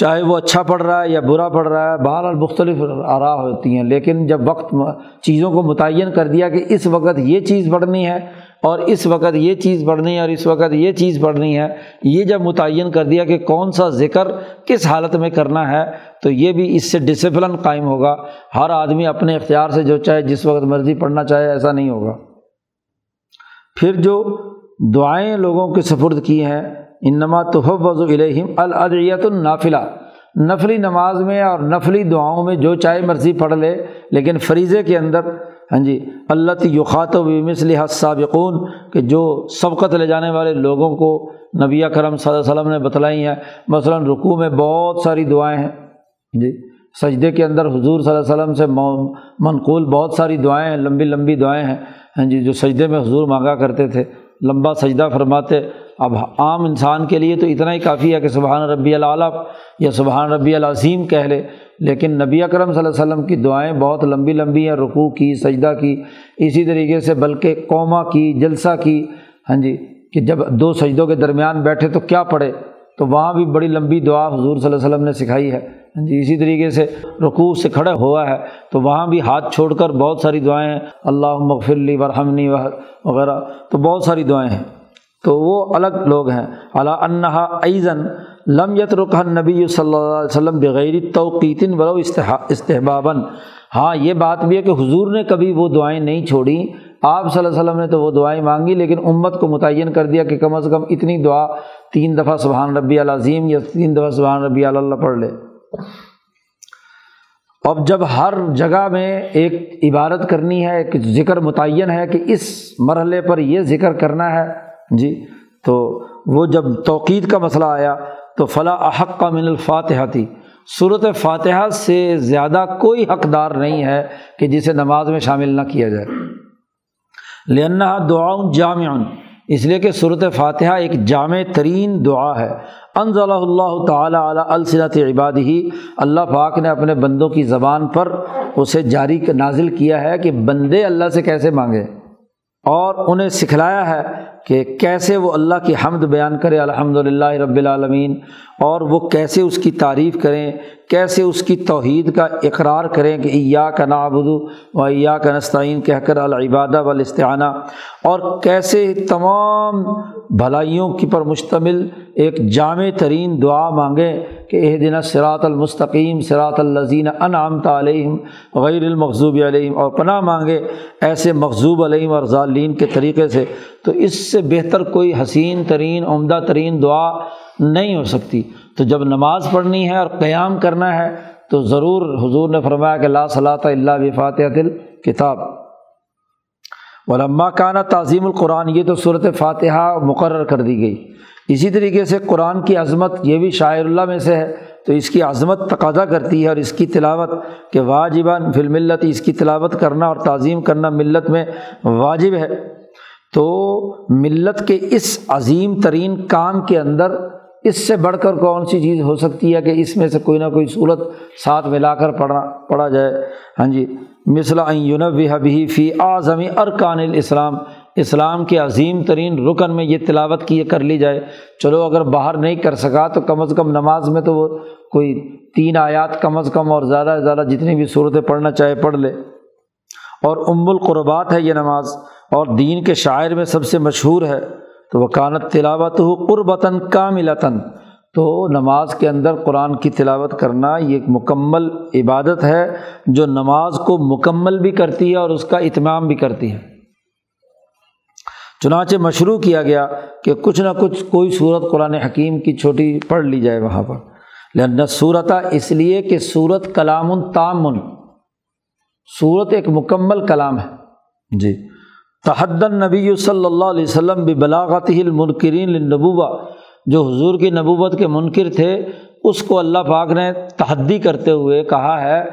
A: چاہے وہ اچھا پڑھ رہا ہے یا برا پڑھ رہا ہے، بہرحال مختلف آرا ہوتی ہیں، لیکن جب وقت چیزوں کو متعین کر دیا کہ اس وقت یہ چیز پڑھنی ہے اور اس وقت یہ چیز پڑھنی ہے اور اس وقت یہ چیز پڑھنی ہے، یہ جب متعین کر دیا کہ کون سا ذکر کس حالت میں کرنا ہے، تو یہ بھی اس سے ڈسپلن قائم ہوگا۔ ہر آدمی اپنے اختیار سے جو چاہے، جس وقت مرضی پڑھنا چاہے، ایسا نہیں ہوگا۔ پھر جو دعائیں لوگوں کے سفرد کی ہیں انما تحب وضو الہم الادیت النافلہ۔ نفلی نماز میں اور نفلی دعاؤں میں جو چاہے مرضی پڑھ لے، لیکن فریضے کے اندر ہاں جی اللہ یوخات و مثل سابقون کہ جو سبقت لے جانے والے لوگوں کو نبی کرم صلی اللہ علیہ وسلم نے بتلائی ہیں۔ مثلاً رقوع میں بہت ساری دعائیں ہیں۔ جی سجدے کے اندر حضور صلی اللہ علیہ وسلم سے منقول بہت ساری دعائیں ہیں، لمبی لمبی دعائیں ہیں۔ ہاں جی جو سجدے میں حضور مانگا کرتے تھے، لمبا سجدہ فرماتے اب عام انسان کے لیے تو اتنا ہی کافی ہے کہ سبحان ربی العلیٰ یا سبحان ربی العظیم کہہ لے، لیکن نبی اکرم صلی اللہ علیہ وسلم کی دعائیں بہت لمبی لمبی ہیں رقوع کی، سجدہ کی، اسی طریقے سے بلکہ قوما کی، جلسہ کی۔ ہاں جی کہ جب دو سجدوں کے درمیان بیٹھے تو کیا پڑھے؟ تو وہاں بھی بڑی لمبی دعا حضور صلی اللہ علیہ وسلم نے سکھائی ہے۔ ہاں جی اسی طریقے سے رقوع سے کھڑا ہوا ہے۔ تو وہاں بھی ہاتھ چھوڑ کر بہت ساری دعائیں ہیں۔ اللہ مغفرلی ورحمنی وغیرہ، تو بہت ساری دعائیں ہیں۔ تو وہ الگ لوگ ہیں۔ علا انہا ایزن لم یت رکن نبی صلی اللہ علیہ وسلم بغیر توقیتن برو استحبابً ہاں یہ بات بھی ہے کہ حضور نے کبھی وہ دعائیں نہیں چھوڑیں آپ صلی اللہ علیہ وسلم نے تو وہ دعائیں مانگی، لیکن امت کو متعین کر دیا کہ کم از کم اتنی دعا تین دفعہ سبحان ربی العظیم یا تین دفعہ سبحان ربی اللہ پڑھ لے۔ اب جب ہر جگہ میں ایک عبادت کرنی ہے، ایک ذکر متعین ہے کہ اس مرحلے پر یہ ذکر کرنا ہے جی تو وہ جب توقید کا مسئلہ آیا تو فلاں احق کا من الفاتحہ تھی۔ صورت فاتحہ سے زیادہ کوئی حقدار نہیں ہے کہ جسے نماز میں شامل نہ کیا جائے۔ لنا دعاؤں جامع، اس لیے کہ صورت فاتحہ ایک جامع ترین دعا ہے۔ انض اللہ تعالیٰ علیہ الصنت عباد ہی اللہ پاک نے اپنے بندوں کی زبان پر اسے جاری نازل کیا ہے کہ بندے اللہ سے کیسے مانگے۔ اور انہیں سکھلایا ہے کہ کیسے وہ اللہ کی حمد بیان کرے الحمد للہ رب العالمین، اور وہ کیسے اس کی تعریف کریں، کیسے اس کی توحید کا اقرار کریں کہ ایا کا نابدو و ایا کا نستعین کہہ کر العبادہ والاستعانہ، اور کیسے تمام بھلائیوں کی پر مشتمل ایک جامع ترین دعا مانگیں کہ اہ دن سراۃ المستقیم سراۃ الزین انعامت علیہم غیر المغضوب علیہم، اور پناہ مانگے ایسے مغضوب علیہم اور ظالین کے طریقے سے، تو اس سے بہتر کوئی حسین ترین، عمدہ ترین دعا نہیں ہو سکتی۔ تو جب نماز پڑھنی ہے اور قیام کرنا ہے، تو ضرور حضور نے فرمایا کہ لا صلاح اللہ وفاتح دل کتاب۔ علما کانا تعظیم القرآن، یہ تو صورت فاتحہ مقرر کر دی گئی۔ اسی طریقے سے قرآن کی عظمت یہ بھی شاعر اللہ میں سے ہے، تو اس کی عظمت تقاضا کرتی ہے اور اس کی تلاوت کہ واجباً فل ملت اس کی تلاوت کرنا اور تعظیم کرنا ملت میں واجب ہے۔ تو ملت کے اس عظیم ترین کام کے اندر اس سے بڑھ کر کون سی چیز ہو سکتی ہے کہ اس میں سے کوئی نہ کوئی صورت ساتھ ملا کر پڑھنا پڑھا جائے۔ ہاں جی مثلا بھی فی اعظمی ارکان الاسلام اسلام کے عظیم ترین رکن میں یہ تلاوت کی کر لی جائے۔ چلو اگر باہر نہیں کر سکا تو کم از کم نماز میں تو وہ کوئی تین آیات کم از کم اور زیادہ سے زیادہ جتنی بھی صورتیں پڑھنا چاہے پڑھ لے۔ اور ام القربات ہے یہ نماز۔ اور دین کے شاعر میں سب سے مشہور ہے۔ تو وہ کانت تلاوت ہو قربتاً کا ملتاً تو نماز کے اندر قرآن کی تلاوت کرنا یہ ایک مکمل عبادت ہے جو نماز کو مکمل بھی کرتی ہے اور اس کا اہتمام بھی کرتی ہے۔ چنانچہ مشروع کیا گیا کہ کچھ نہ کچھ کوئی صورت قرآن حکیم کی چھوٹی پڑھ لی جائے وہاں پر۔ لہن صورت اس لیے کہ صورت کلام تامن صورت ایک مکمل کلام ہے۔ جی۔ تحدن نبی صلی اللہ علیہ وسلم بلاغت المنکرین نبوبہ جو حضور کی نبوت کے منکر تھے، اس کو اللہ پاک نے تحدی کرتے ہوئے کہا ہے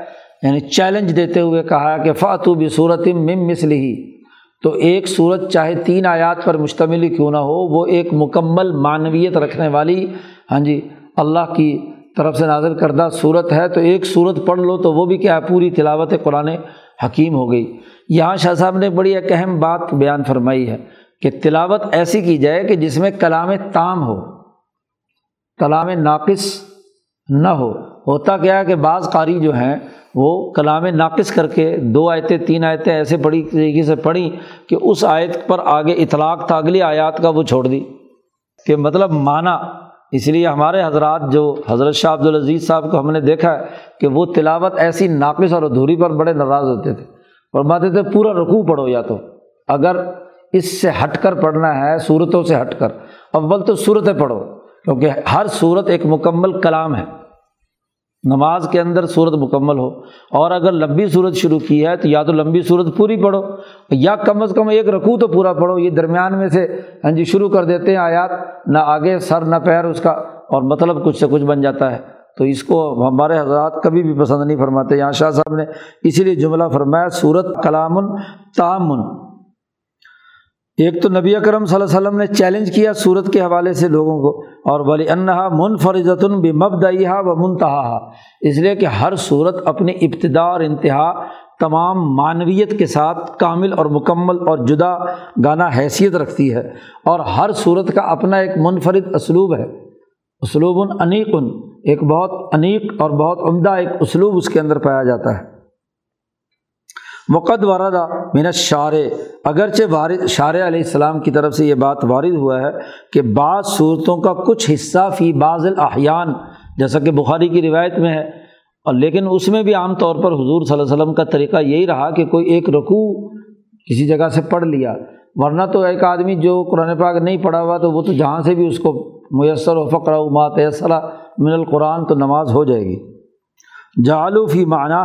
A: یعنی چیلنج دیتے ہوئے کہا ہے کہ فاتو بھی مم مسلی تو ایک صورت چاہے تین آیات پر مشتمل کیوں نہ ہو، وہ ایک مکمل معنویت رکھنے والی ہاں جی اللہ کی طرف سے نازل کردہ صورت ہے۔ تو ایک صورت پڑھ لو تو وہ بھی کیا ہے، پوری تلاوت قرآن حکیم ہو گئی۔ یہاں شاہ صاحب نے بڑی ایک اہم بات بیان فرمائی ہے کہ تلاوت ایسی کی جائے کہ جس میں کلام تام ہو، کلام ناقص نہ ہو۔ ہوتا کیا ہے کہ بعض قاری جو ہیں وہ کلام ناقص کر کے دو آیتیں، تین آیتیں ایسے بڑی طریقے سے پڑھیں کہ اس آیت پر آگے اطلاق تھا، اگلی آیات کا وہ چھوڑ دی۔ کہ مطلب معنی، اس لیے ہمارے حضرات جو حضرت شاہ عبد العزیز صاحب کو ہم نے دیکھا ہے کہ وہ تلاوت ایسی ناقص اور ادھوری پر بڑے ناراض ہوتے تھے۔ اور تھے، پورا رقوع پڑھو یا تو۔ اگر اس سے ہٹ کر پڑھنا ہے، صورتوں سے ہٹ کر، اول تو صورتیں پڑھو، کیونکہ ہر صورت ایک مکمل کلام ہے۔ نماز کے اندر صورت مکمل ہو اور اگر لمبی صورت شروع کی ہے تو یا تو لمبی صورت پوری پڑھو یا کم از کم ایک رکوع تو پورا پڑھو یہ درمیان میں سے ہاں جی شروع کر دیتے ہیں آیات نہ آگے سر نہ پیر اس کا اور مطلب کچھ سے کچھ بن جاتا ہے تو اس کو ہمارے حضرات کبھی بھی پسند نہیں فرماتے یہاں شاہ صاحب نے اسی لیے جملہ فرمایا صورت کلام تعمن ایک تو نبی اکرم صلی اللہ علیہ وسلم نے چیلنج کیا صورت کے حوالے سے لوگوں کو، اور ولی انہا منفرضۃ بھی مبدعیہ و منتہا اس لیے کہ ہر صورت اپنی ابتدا اور انتہا تمام معنویت کے ساتھ کامل اور مکمل اور جدا گانا حیثیت رکھتی ہے، اور ہر صورت کا اپنا ایک منفرد اسلوب ہے۔ اسلوب انیق، ایک بہت انیق اور بہت عمدہ ایک اسلوب اس کے اندر پایا جاتا ہے۔ مقد وردہ من شار اگرچہ وارد شار علیہ السلام کی طرف سے یہ بات وارد ہوا ہے کہ بعض صورتوں کا کچھ حصہ فی بعض الاحیان، جیسا کہ بخاری کی روایت میں ہے۔ اور لیکن اس میں بھی عام طور پر حضور صلی اللہ علیہ وسلم کا طریقہ یہی رہا کہ کوئی ایک رقوع کسی جگہ سے پڑھ لیا۔ ورنہ تو ایک آدمی جو قرآن پاک نہیں پڑھا ہوا تو وہ تو جہاں سے بھی اس کو میسر و فقر و ماتیسرا من القرآن تو نماز ہو جائے گی۔ جالو فی معنیٰ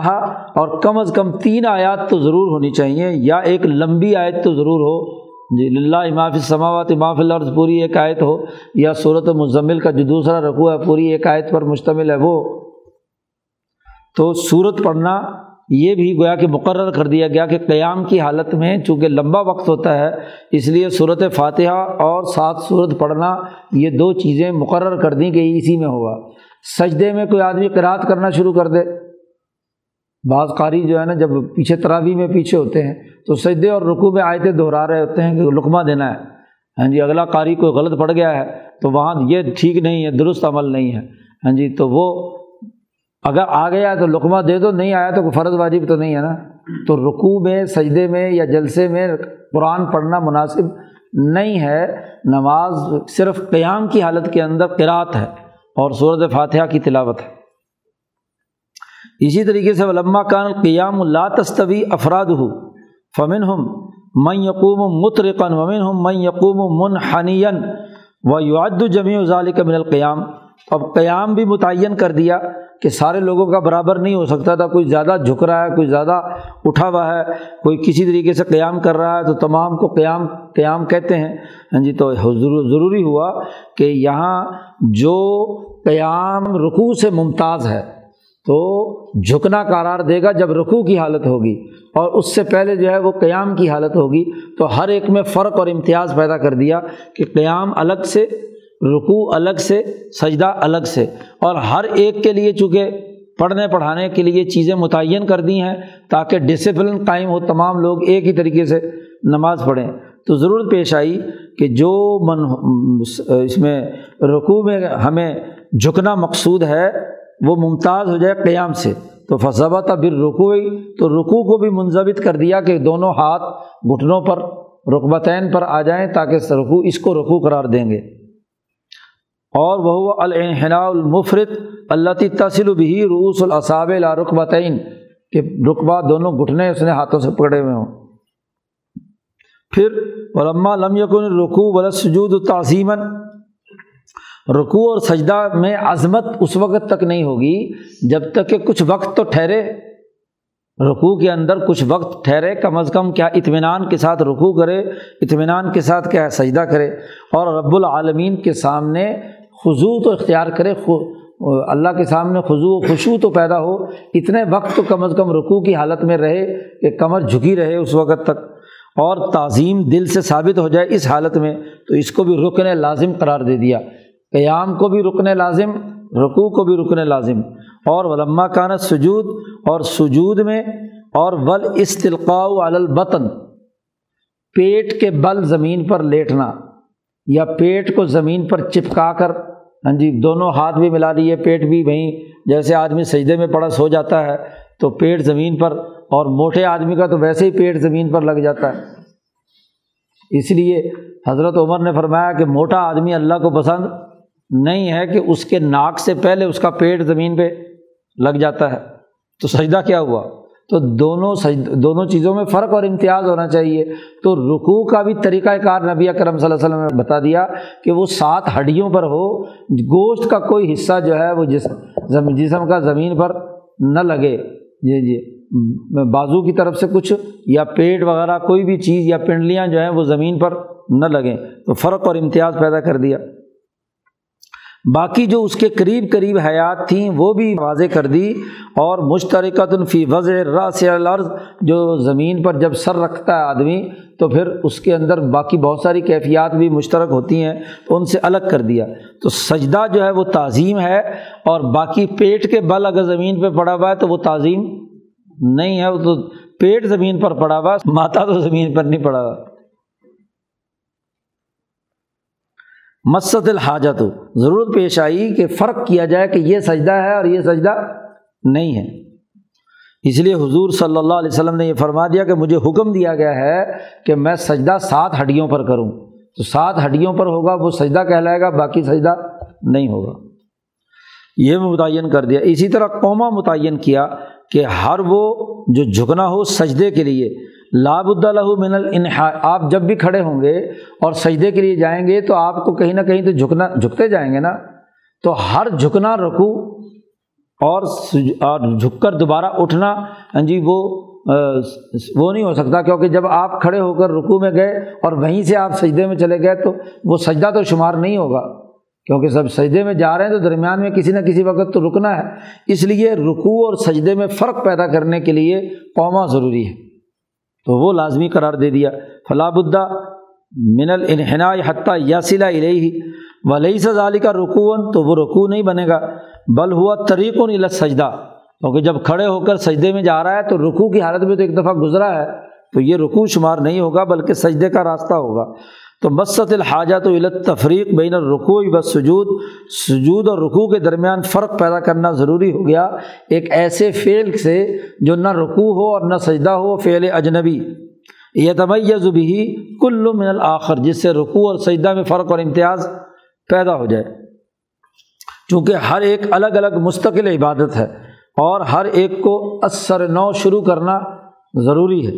A: اور کم از کم تین آیات تو ضرور ہونی چاہیے، یا ایک لمبی آیت تو ضرور ہو۔ جی لاہ اماف سماوات اماف العرض پوری ایک آیت ہو، یا صورت مزمل کا جو دوسرا رقوع ہے، پوری ایک آیت پر مشتمل ہے وہ۔ تو صورت پڑھنا یہ بھی گویا کہ مقرر کر دیا گیا کہ قیام کی حالت میں چونکہ لمبا وقت ہوتا ہے، اس لیے صورت فاتحہ اور سات صورت پڑھنا یہ دو چیزیں مقرر کر دیں کہ اسی میں ہوگا سجدے میں کوئی آدمی قرأت کرنا شروع کر دے۔ بعض قاری جو ہے نا، جب پیچھے تراوی میں پیچھے ہوتے ہیں، تو سجدے اور رقو میں آیتیں دہرا رہے ہوتے ہیں کہ لقمہ دینا ہے۔ ہاں جی اگلا قاری کوئی غلط پڑ گیا ہے، تو وہاں یہ ٹھیک نہیں ہے، درست عمل نہیں ہے۔ ہاں جی تو وہ اگر آ گیا تو لقمہ دے دو، نہیں آیا تو کوئی فرض واجب تو نہیں ہے نا۔ تو رقو میں، سجدے میں یا جلسے میں قرآن پڑھنا مناسب نہیں ہے۔ نماز صرف قیام کی حالت کے اندر قرأت ہے۔ اور صورت فاتحہ کی تلاوت ہے۔ اسی طریقے سے علما کان قیام اللہ تصوی افراد ہو فمن ہم من یقوم مترقن ومن ہم من یقوم منحنین و یعد جمی ذالک من القیام۔ اب قیام بھی متعین کر دیا کہ سارے لوگوں کا برابر نہیں ہو سکتا تھا، کوئی زیادہ جھک رہا ہے، کوئی زیادہ اٹھا ہوا ہے، کوئی کسی طریقے سے قیام کر رہا ہے، تو تمام کو قیام قیام کہتے ہیں۔ ہاں جی تو ضروری ہوا کہ یہاں جو قیام رکوع سے ممتاز ہے، تو جھکنا قرار دے گا جب رکوع کی حالت ہوگی اور اس سے پہلے جو ہے وہ قیام کی حالت ہوگی، تو ہر ایک میں فرق اور امتیاز پیدا کر دیا کہ قیام الگ سے، رکوع الگ سے، سجدہ الگ سے۔ اور ہر ایک کے لیے چونکہ پڑھنے پڑھانے کے لیے چیزیں متعین کر دی ہیں تاکہ ڈسپلن قائم ہو، تمام لوگ ایک ہی طریقے سے نماز پڑھیں۔ تو ضرورت پیش آئی کہ جو من اس میں رکوع میں ہمیں جھکنا مقصود ہے، وہ ممتاز ہو جائے قیام سے۔ تو فضبہ تھا پھر رکوئی تو رکوع کو بھی منظمت کر دیا کہ دونوں ہاتھ گھٹنوں پر رقبتین پر آ جائیں تاکہ رکوع، اس کو رکوع قرار دیں گے۔ اور وہ الحنا المفرت اللہ تصل بھی روس الصاب لا رقبتین کہ رقبہ دونوں گھٹنے اس نے ہاتھوں سے پکڑے ہوئے ہوں۔ پھر علما لم یقن رقو ولا سجود تعظیمن رقو اور سجدہ میں عظمت اس وقت تک نہیں ہوگی جب تک کہ کچھ وقت تو ٹھہرے۔ رقو کے اندر کچھ وقت ٹھہرے، کم از کم کیا اطمینان کے ساتھ رقو کرے، اطمینان کے ساتھ کیا سجدہ کرے اور رب العالمین کے سامنے خضو تو اختیار کرے۔ اللہ کے سامنے خضو و خوشو تو پیدا ہو، اتنے وقت تو کم از کم رقو کی حالت میں رہے کہ کمر جھکی رہے اس وقت تک۔ اور تعظیم دل سے ثابت ہو جائے اس حالت میں، تو اس کو بھی رکن لازم قرار دے دیا۔ قیام کو بھی رکن لازم رقو کو بھی رکن لازم۔ اور ولما کانت سجود، اور سجود میں، اور ول استلقاء البتن پیٹ کے بل زمین پر لیٹنا یا پیٹ کو زمین پر چپکا کر۔ ہاں جی دونوں ہاتھ بھی ملا لیے، پیٹ بھی وہیں۔ جیسے آدمی سجدے میں پڑا سو جاتا ہے، تو پیٹ زمین پر اور موٹے آدمی کا تو ویسے ہی پیٹ زمین پر لگ جاتا ہے۔ اس لیے حضرت عمر نے فرمایا کہ موٹا آدمی اللہ کو پسند نہیں ہے کہ اس کے ناک سے پہلے اس کا پیٹ زمین پہ لگ جاتا ہے۔ تو سجدہ کیا ہوا؟ تو دونوں سج، دونوں چیزوں میں فرق اور امتیاز ہونا چاہیے۔ تو رکوع کا بھی طریقہ کار نبی کرم صلی اللہ علیہ وسلم نے بتا دیا کہ وہ سات ہڈیوں پر ہو، گوشت کا کوئی حصہ جو ہے وہ جسم جسم کا زمین پر نہ لگے۔ جی جی۔ بازو کی طرف سے کچھ یا پیٹ وغیرہ کوئی بھی چیز یا پنڈلیاں جو ہیں وہ زمین پر نہ لگیں، تو فرق اور امتیاز پیدا کر دیا۔ باقی جو اس کے قریب قریب حیات تھیں وہ بھی واضح کر دی۔ اور مشترکت الفی وضع رس الارض جو زمین پر جب سر رکھتا ہے آدمی، تو پھر اس کے اندر باقی بہت ساری کیفیات بھی مشترک ہوتی ہیں، تو ان سے الگ کر دیا۔ تو سجدہ جو ہے وہ تعظیم ہے، اور باقی پیٹ کے بل اگر زمین پہ پڑا ہوا ہے تو وہ تعظیم نہیں ہے، وہ تو پیٹ زمین پر پڑا ہوا، ماتا تو زمین پر نہیں پڑا ہوا۔ مست الحاجت، ضرورت پیش آئی کہ فرق کیا جائے کہ یہ سجدہ ہے اور یہ سجدہ نہیں ہے۔ اس لیے حضور صلی اللہ علیہ وسلم نے یہ فرما دیا کہ مجھے حکم دیا گیا ہے کہ میں سجدہ سات ہڈیوں پر کروں۔ تو سات ہڈیوں پر ہوگا، وہ سجدہ کہلائے گا، باقی سجدہ نہیں ہوگا۔ یہ متعین کر دیا۔ اسی طرح قوما متعین کیا۔ کہ ہر وہ جو جھکنا ہو سجدے کے لیے لاب الدہ من النحا آپ جب بھی کھڑے ہوں گے اور سجدے کے لیے جائیں گے تو آپ کو کہیں نہ کہیں تو جھکنا، جھکتے جائیں گے نا؟ تو ہر جھکنا رکو اور جھک کر دوبارہ اٹھنا ہاں جی وہ وہ نہیں ہو سکتا کیونکہ جب آپ کھڑے ہو کر رکو میں گئے اور وہیں سے آپ سجدے میں چلے گئے تو وہ سجدہ تو شمار نہیں ہوگا۔ کیونکہ سب سجدے میں جا رہے ہیں تو درمیان میں کسی نہ کسی وقت تو رکنا ہے۔ اس لیے رکوع اور سجدے میں فرق پیدا کرنے کے لیے قوما ضروری ہے۔ تو وہ لازمی قرار دے دیا۔ فلاح الدہ من الحنا حتیٰ یاسلا علیہ ولی سزالی کا رکوون تو وہ رکوع نہیں بنے گا۔ بل ہوا طریق و سجدہ۔ کیونکہ جب کھڑے ہو کر سجدے میں جا رہا ہے تو رکوع کی حالت میں تو ایک دفعہ گزرا ہے۔ تو یہ رکوع شمار نہیں ہوگا، بلکہ سجدے کا راستہ ہوگا۔ تو مست الحاجات و علت تفریق بین الرقوع و سجود سجود اور رقوع کے درمیان فرق پیدا کرنا ضروری ہو گیا ایک ایسے فعل سے جو نہ رقوع ہو اور نہ سجدہ ہو، فعل اجنبی۔ یہ تمیز بھی کل من الآخر جس سے رقوع اور سجدہ میں فرق اور امتیاز پیدا ہو جائے۔ چونکہ ہر ایک الگ الگ مستقل عبادت ہے اور ہر ایک کو اثر نو شروع کرنا ضروری ہے۔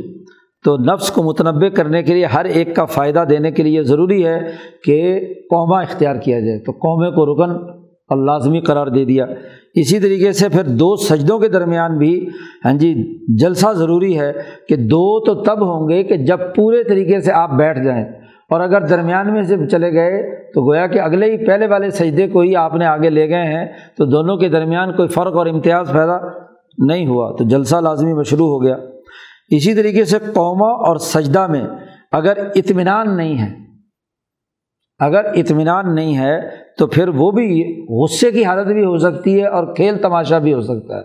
A: تو نفس کو متنوع کرنے کے لیے ہر ایک کا فائدہ دینے کے لیے ضروری ہے کہ قوما اختیار کیا جائے۔ تو قومے کو رکن اور لازمی قرار دے دیا۔ اسی طریقے سے پھر دو سجدوں کے درمیان بھی ہاں جی جلسہ ضروری ہے کہ دو تو تب ہوں گے کہ جب پورے طریقے سے آپ بیٹھ جائیں۔ اور اگر درمیان میں سے چلے گئے تو گویا کہ اگلے ہی پہلے والے سجدے کو ہی آپ نے آگے لے گئے ہیں، تو دونوں کے درمیان کوئی فرق اور امتیاز پیدا نہیں ہوا۔ تو جلسہ لازمی مشروع ہو گیا۔ اسی طریقے سے قوما اور سجدہ میں اگر اطمینان نہیں ہے، اگر اطمینان نہیں ہے تو پھر وہ بھی غصے کی حالت بھی ہو سکتی ہے اور کھیل تماشا بھی ہو سکتا ہے۔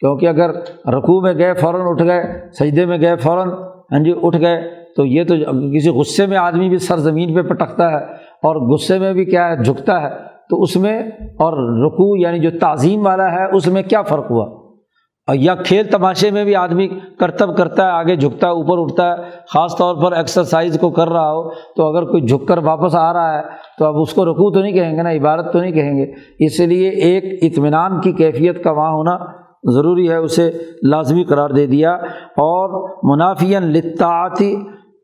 A: کیونکہ اگر رقوع میں گئے، فوراً اٹھ گئے، سجدے میں گئے، فوراً ہاں جی اٹھ گئے، تو یہ تو کسی غصے میں آدمی بھی سر زمین پہ پٹکتا ہے اور غصے میں بھی کیا ہے، جھکتا ہے۔ تو اس میں اور رقوع یعنی جو تعظیم والا ہے، اس میں کیا فرق ہوا؟ اور یا کھیل تماشے میں بھی آدمی کرتب کرتا ہے، آگے جھکتا ہے، اوپر اٹھتا ہے، خاص طور پر ایکسرسائز کو کر رہا ہو، تو اگر کوئی جھک کر واپس آ رہا ہے، تو اب اس کو رکو تو نہیں کہیں گے نا عبارت تو نہیں کہیں گے۔ اس لیے ایک اطمینان کی کیفیت کا وہاں ہونا ضروری ہے، اسے لازمی قرار دے دیا۔ اور منافین لطاعتی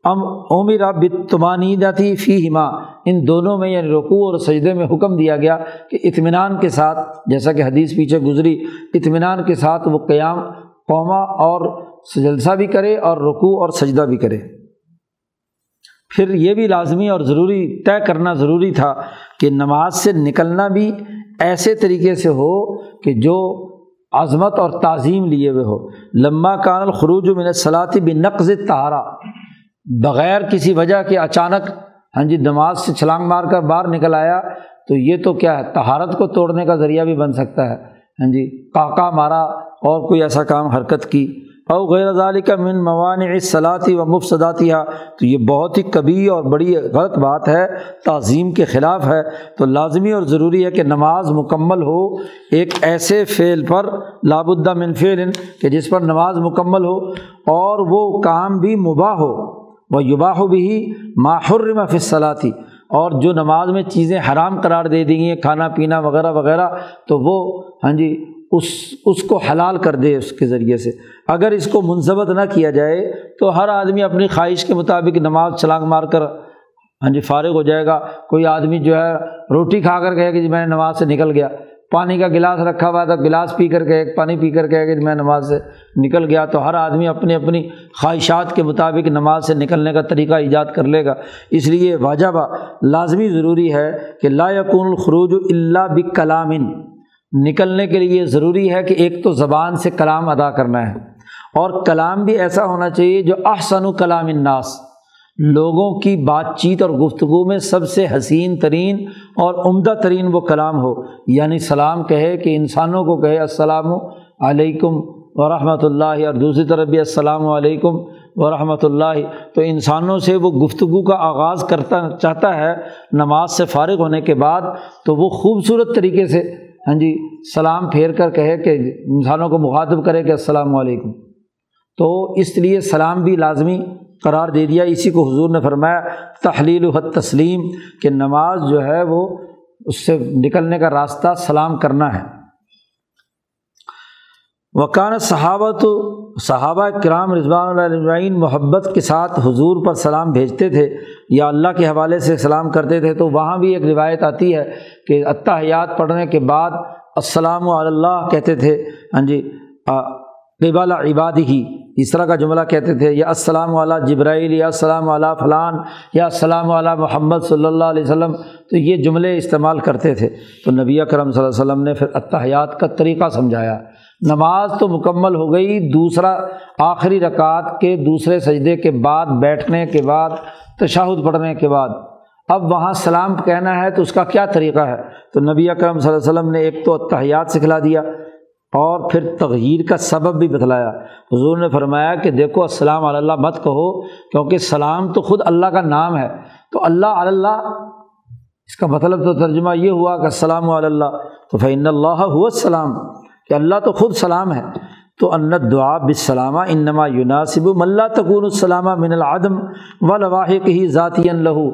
A: ام عمرا بتمانیدتی فی ہما ان دونوں میں یعنی رقوع اور سجدے میں حکم دیا گیا کہ اطمینان کے ساتھ، جیسا کہ حدیث پیچھے گزری، اطمینان کے ساتھ وہ قیام قوما اور جلسہ بھی کرے اور رکوع اور سجدہ بھی کرے۔ پھر یہ بھی لازمی اور ضروری، طے کرنا ضروری تھا کہ نماز سے نکلنا بھی ایسے طریقے سے ہو کہ جو عظمت اور تعظیم لیے ہوئے ہو۔ لمبا کان الخروج من صلاحی بھی نقض تہارا بغیر کسی وجہ کے اچانک ہاں جی نماز سے چھلانگ مار کر باہر نکل آیا، تو یہ تو کیا ہے تہارت کو توڑنے کا ذریعہ بھی بن سکتا ہے۔ ہاں جی کاکا مارا اور کوئی ایسا کام، حرکت کی۔ او غیر ذالی کا من موانع صلاحی و مفصداتی تو یہ بہت ہی کبھی اور بڑی غلط بات ہے، تعظیم کے خلاف ہے۔ تو لازمی اور ضروری ہے کہ نماز مکمل ہو، ایک ایسے فعل پر لابدہ من فعل، کہ جس پر نماز مکمل ہو اور وہ کام بھی مباح ہو۔ وہ یباہ بھی ماحر فصلاتی اور جو نماز میں چیزیں حرام قرار دے دی گئی ہیں کھانا پینا وغیرہ وغیرہ، تو وہ ہاں جی اس اس کو حلال کر دے اس کے ذریعے سے۔ اگر اس کو منظمت نہ کیا جائے، تو ہر آدمی اپنی خواہش کے مطابق نماز چھلانگ مار کر ہاں جی فارغ ہو جائے گا۔ کوئی آدمی جو ہے، روٹی کھا کر کہے کہ جی میں نماز سے نکل گیا۔ پانی کا گلاس رکھا ہوا تھا گلاس پی کر کے ایک پانی پی کر کے کہ میں نماز سے نکل گیا تو ہر آدمی اپنی اپنی خواہشات کے مطابق نماز سے نکلنے کا طریقہ ایجاد کر لے گا۔ اس لیے واجبہ لازمی ضروری ہے کہ لا یقون الخروج اللہ بکلامن۔ نکلنے کے لیے ضروری ہے کہ ایک تو زبان سے کلام ادا کرنا ہے اور کلام بھی ایسا ہونا چاہیے جو احسن و کلام الناس۔ لوگوں کی بات چیت اور گفتگو میں سب سے حسین ترین اور عمدہ ترین وہ کلام ہو۔ یعنی سلام کہے کہ انسانوں کو کہے السلام علیکم ورحمۃ اللہ اور دوسری طرف بھی السلام علیکم ورحمۃ اللہ۔ تو انسانوں سے وہ گفتگو کا آغاز کرتا، چاہتا ہے نماز سے فارغ ہونے کے بعد تو وہ خوبصورت طریقے سے ہاں جی سلام پھیر کر کہے کہ انسانوں کو مخاطب کرے کہ السلام علیکم۔ تو اس لیے سلام بھی لازمی قرار دے دیا۔ اسی کو حضور نے فرمایا، تحلیل و حد تسلیم، کہ نماز جو ہے وہ اس سے نکلنے کا راستہ سلام کرنا ہے۔ وکان صحابت صحابہ کرام رضوان اللہ محبت کے ساتھ حضور پر سلام بھیجتے تھے، یا اللہ کے حوالے سے سلام کرتے تھے، تو وہاں بھی ایک روایت آتی ہے کہ اتحیات پڑھنے کے بعد السلام اللہ کہتے تھے ہاں جی قبال عبادی ہی اس طرح کا جملہ کہتے تھے، یا السلام علیہ جبرائیل، یا السلام علیہ فلان، یا السلام علیہ محمد صلی اللہ علیہ وسلم، تو یہ جملے استعمال کرتے تھے۔ تو نبی اکرم صلی اللہ علیہ وسلم نے پھر اتحیات کا طریقہ سمجھایا۔ نماز تو مکمل ہو گئی، دوسرا آخری رکعت کے دوسرے سجدے کے بعد، بیٹھنے کے بعد تشاہد پڑھنے کے بعد۔ اب وہاں سلام کہنا ہے تو اس کا کیا طریقہ ہے؟ تو نبی اکرم صلی اللہ علیہ وسلم نے ایک تو اتحیات سکھلا دیا۔ اور پھر تغیر کا سبب بھی بتلایا۔ حضور نے فرمایا کہ دیکھو، السلام اللہ مت کہو، کیونکہ سلام تو خود اللہ کا نام ہے۔ تو اللہ اللہ، اس کا مطلب تو ترجمہ یہ ہوا کہ السلام اللہ۔ تو فعن اللہ ہو السلام، کہ اللہ تو خود سلام ہے۔ تو ان دعا بسلامہ انما یوناسب ملا تکون السلامہ من العدم و لواحق ہی ذاتی لہو۔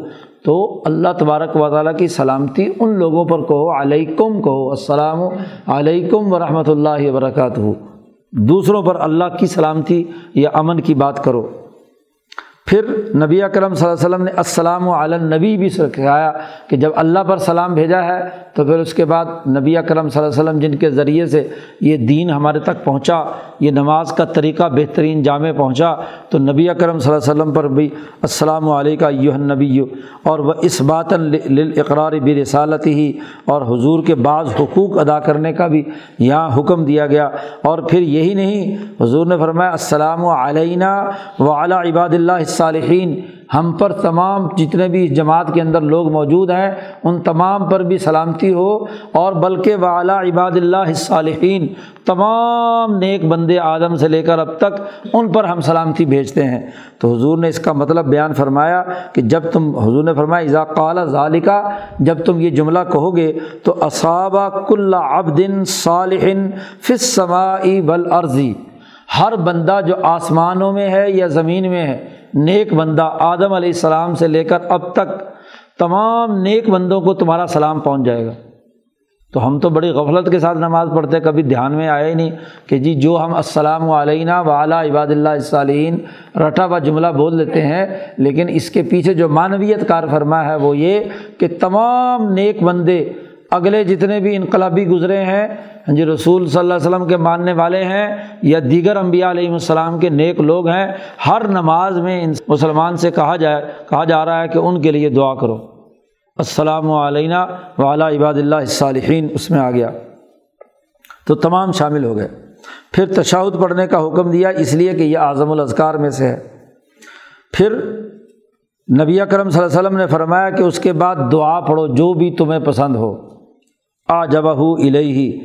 A: تو اللہ تبارک و تعالیٰ کی سلامتی ان لوگوں پر کہو، علیکم کہو، السلام علیکم و رحمۃ اللہ وبرکاتہ۔ دوسروں پر اللہ کی سلامتی یا امن کی بات کرو۔ پھر نبی کرم صلی اللہ علیہ وسلم نے السلام علنبی بھی سکھایا کہ جب اللہ پر سلام بھیجا ہے تو پھر اس کے بعد نبی کرم صلی اللہ علیہ وسلم جن کے ذریعے سے یہ دین ہمارے تک پہنچا، یہ نماز کا طریقہ بہترین جامع پہنچا، تو نبی کرم صلی اللہ علیہ وسلم پر بھی السلام علیکہ یو نبی اور وہ اس بات اقرار بھی رسالت ہی اور حضور کے بعض حقوق ادا کرنے کا بھی یہاں حکم دیا گیا۔ اور پھر یہی نہیں، حضور نے فرمایا، السلام علینہ و اعلیٰ عباد اللہ صالحین ہم پر تمام جتنے بھی جماعت کے اندر لوگ موجود ہیں، ان تمام پر بھی سلامتی ہو اور بلکہ وعلیٰ عباد اللہ صالحین تمام نیک بندے آدم سے لے کر اب تک ان پر ہم سلامتی بھیجتے ہیں۔ تو حضور نے اس کا مطلب بیان فرمایا کہ جب تم، حضور نے فرمایا، اذا قال ذالکہ جب تم یہ جملہ کہو گے تو اصابہ کل عبدن صالحن فص سماعی بلعرضی ہر بندہ جو آسمانوں میں ہے یا زمین میں ہے نیک بندہ آدم علیہ السلام سے لے کر اب تک تمام نیک بندوں کو تمہارا سلام پہنچ جائے گا۔ تو ہم تو بڑی غفلت کے ساتھ نماز پڑھتے، کبھی دھیان میں آئے ہی نہیں کہ جی جو ہم السلام علینا وعلیٰ عباد اللہ الصالین رٹا ہوا جملہ بول دیتے ہیں، لیکن اس کے پیچھے جو معنویت کار فرما ہے وہ یہ کہ تمام نیک بندے اگلے جتنے بھی انقلابی گزرے ہیں ہاں جی رسول صلی اللہ علیہ وسلم کے ماننے والے ہیں یا دیگر انبیاء علیہ السلام کے نیک لوگ ہیں، ہر نماز میں مسلمان سے کہا جائے، کہا جا رہا ہے کہ ان کے لیے دعا کرو۔ السلام علینا وعلیٰ عباد اللہ صالحین اس میں آ گیا۔ تو تمام شامل ہو گئے۔ پھر تشاہد پڑھنے کا حکم دیا، اس لیے کہ یہ اعظم الاذکار میں سے ہے۔ پھر نبی کرم صلی اللہ علیہ وسلم نے فرمایا کہ اس کے بعد دعا پڑھو، جو بھی تمہیں پسند ہو۔ آ جب ہو ہی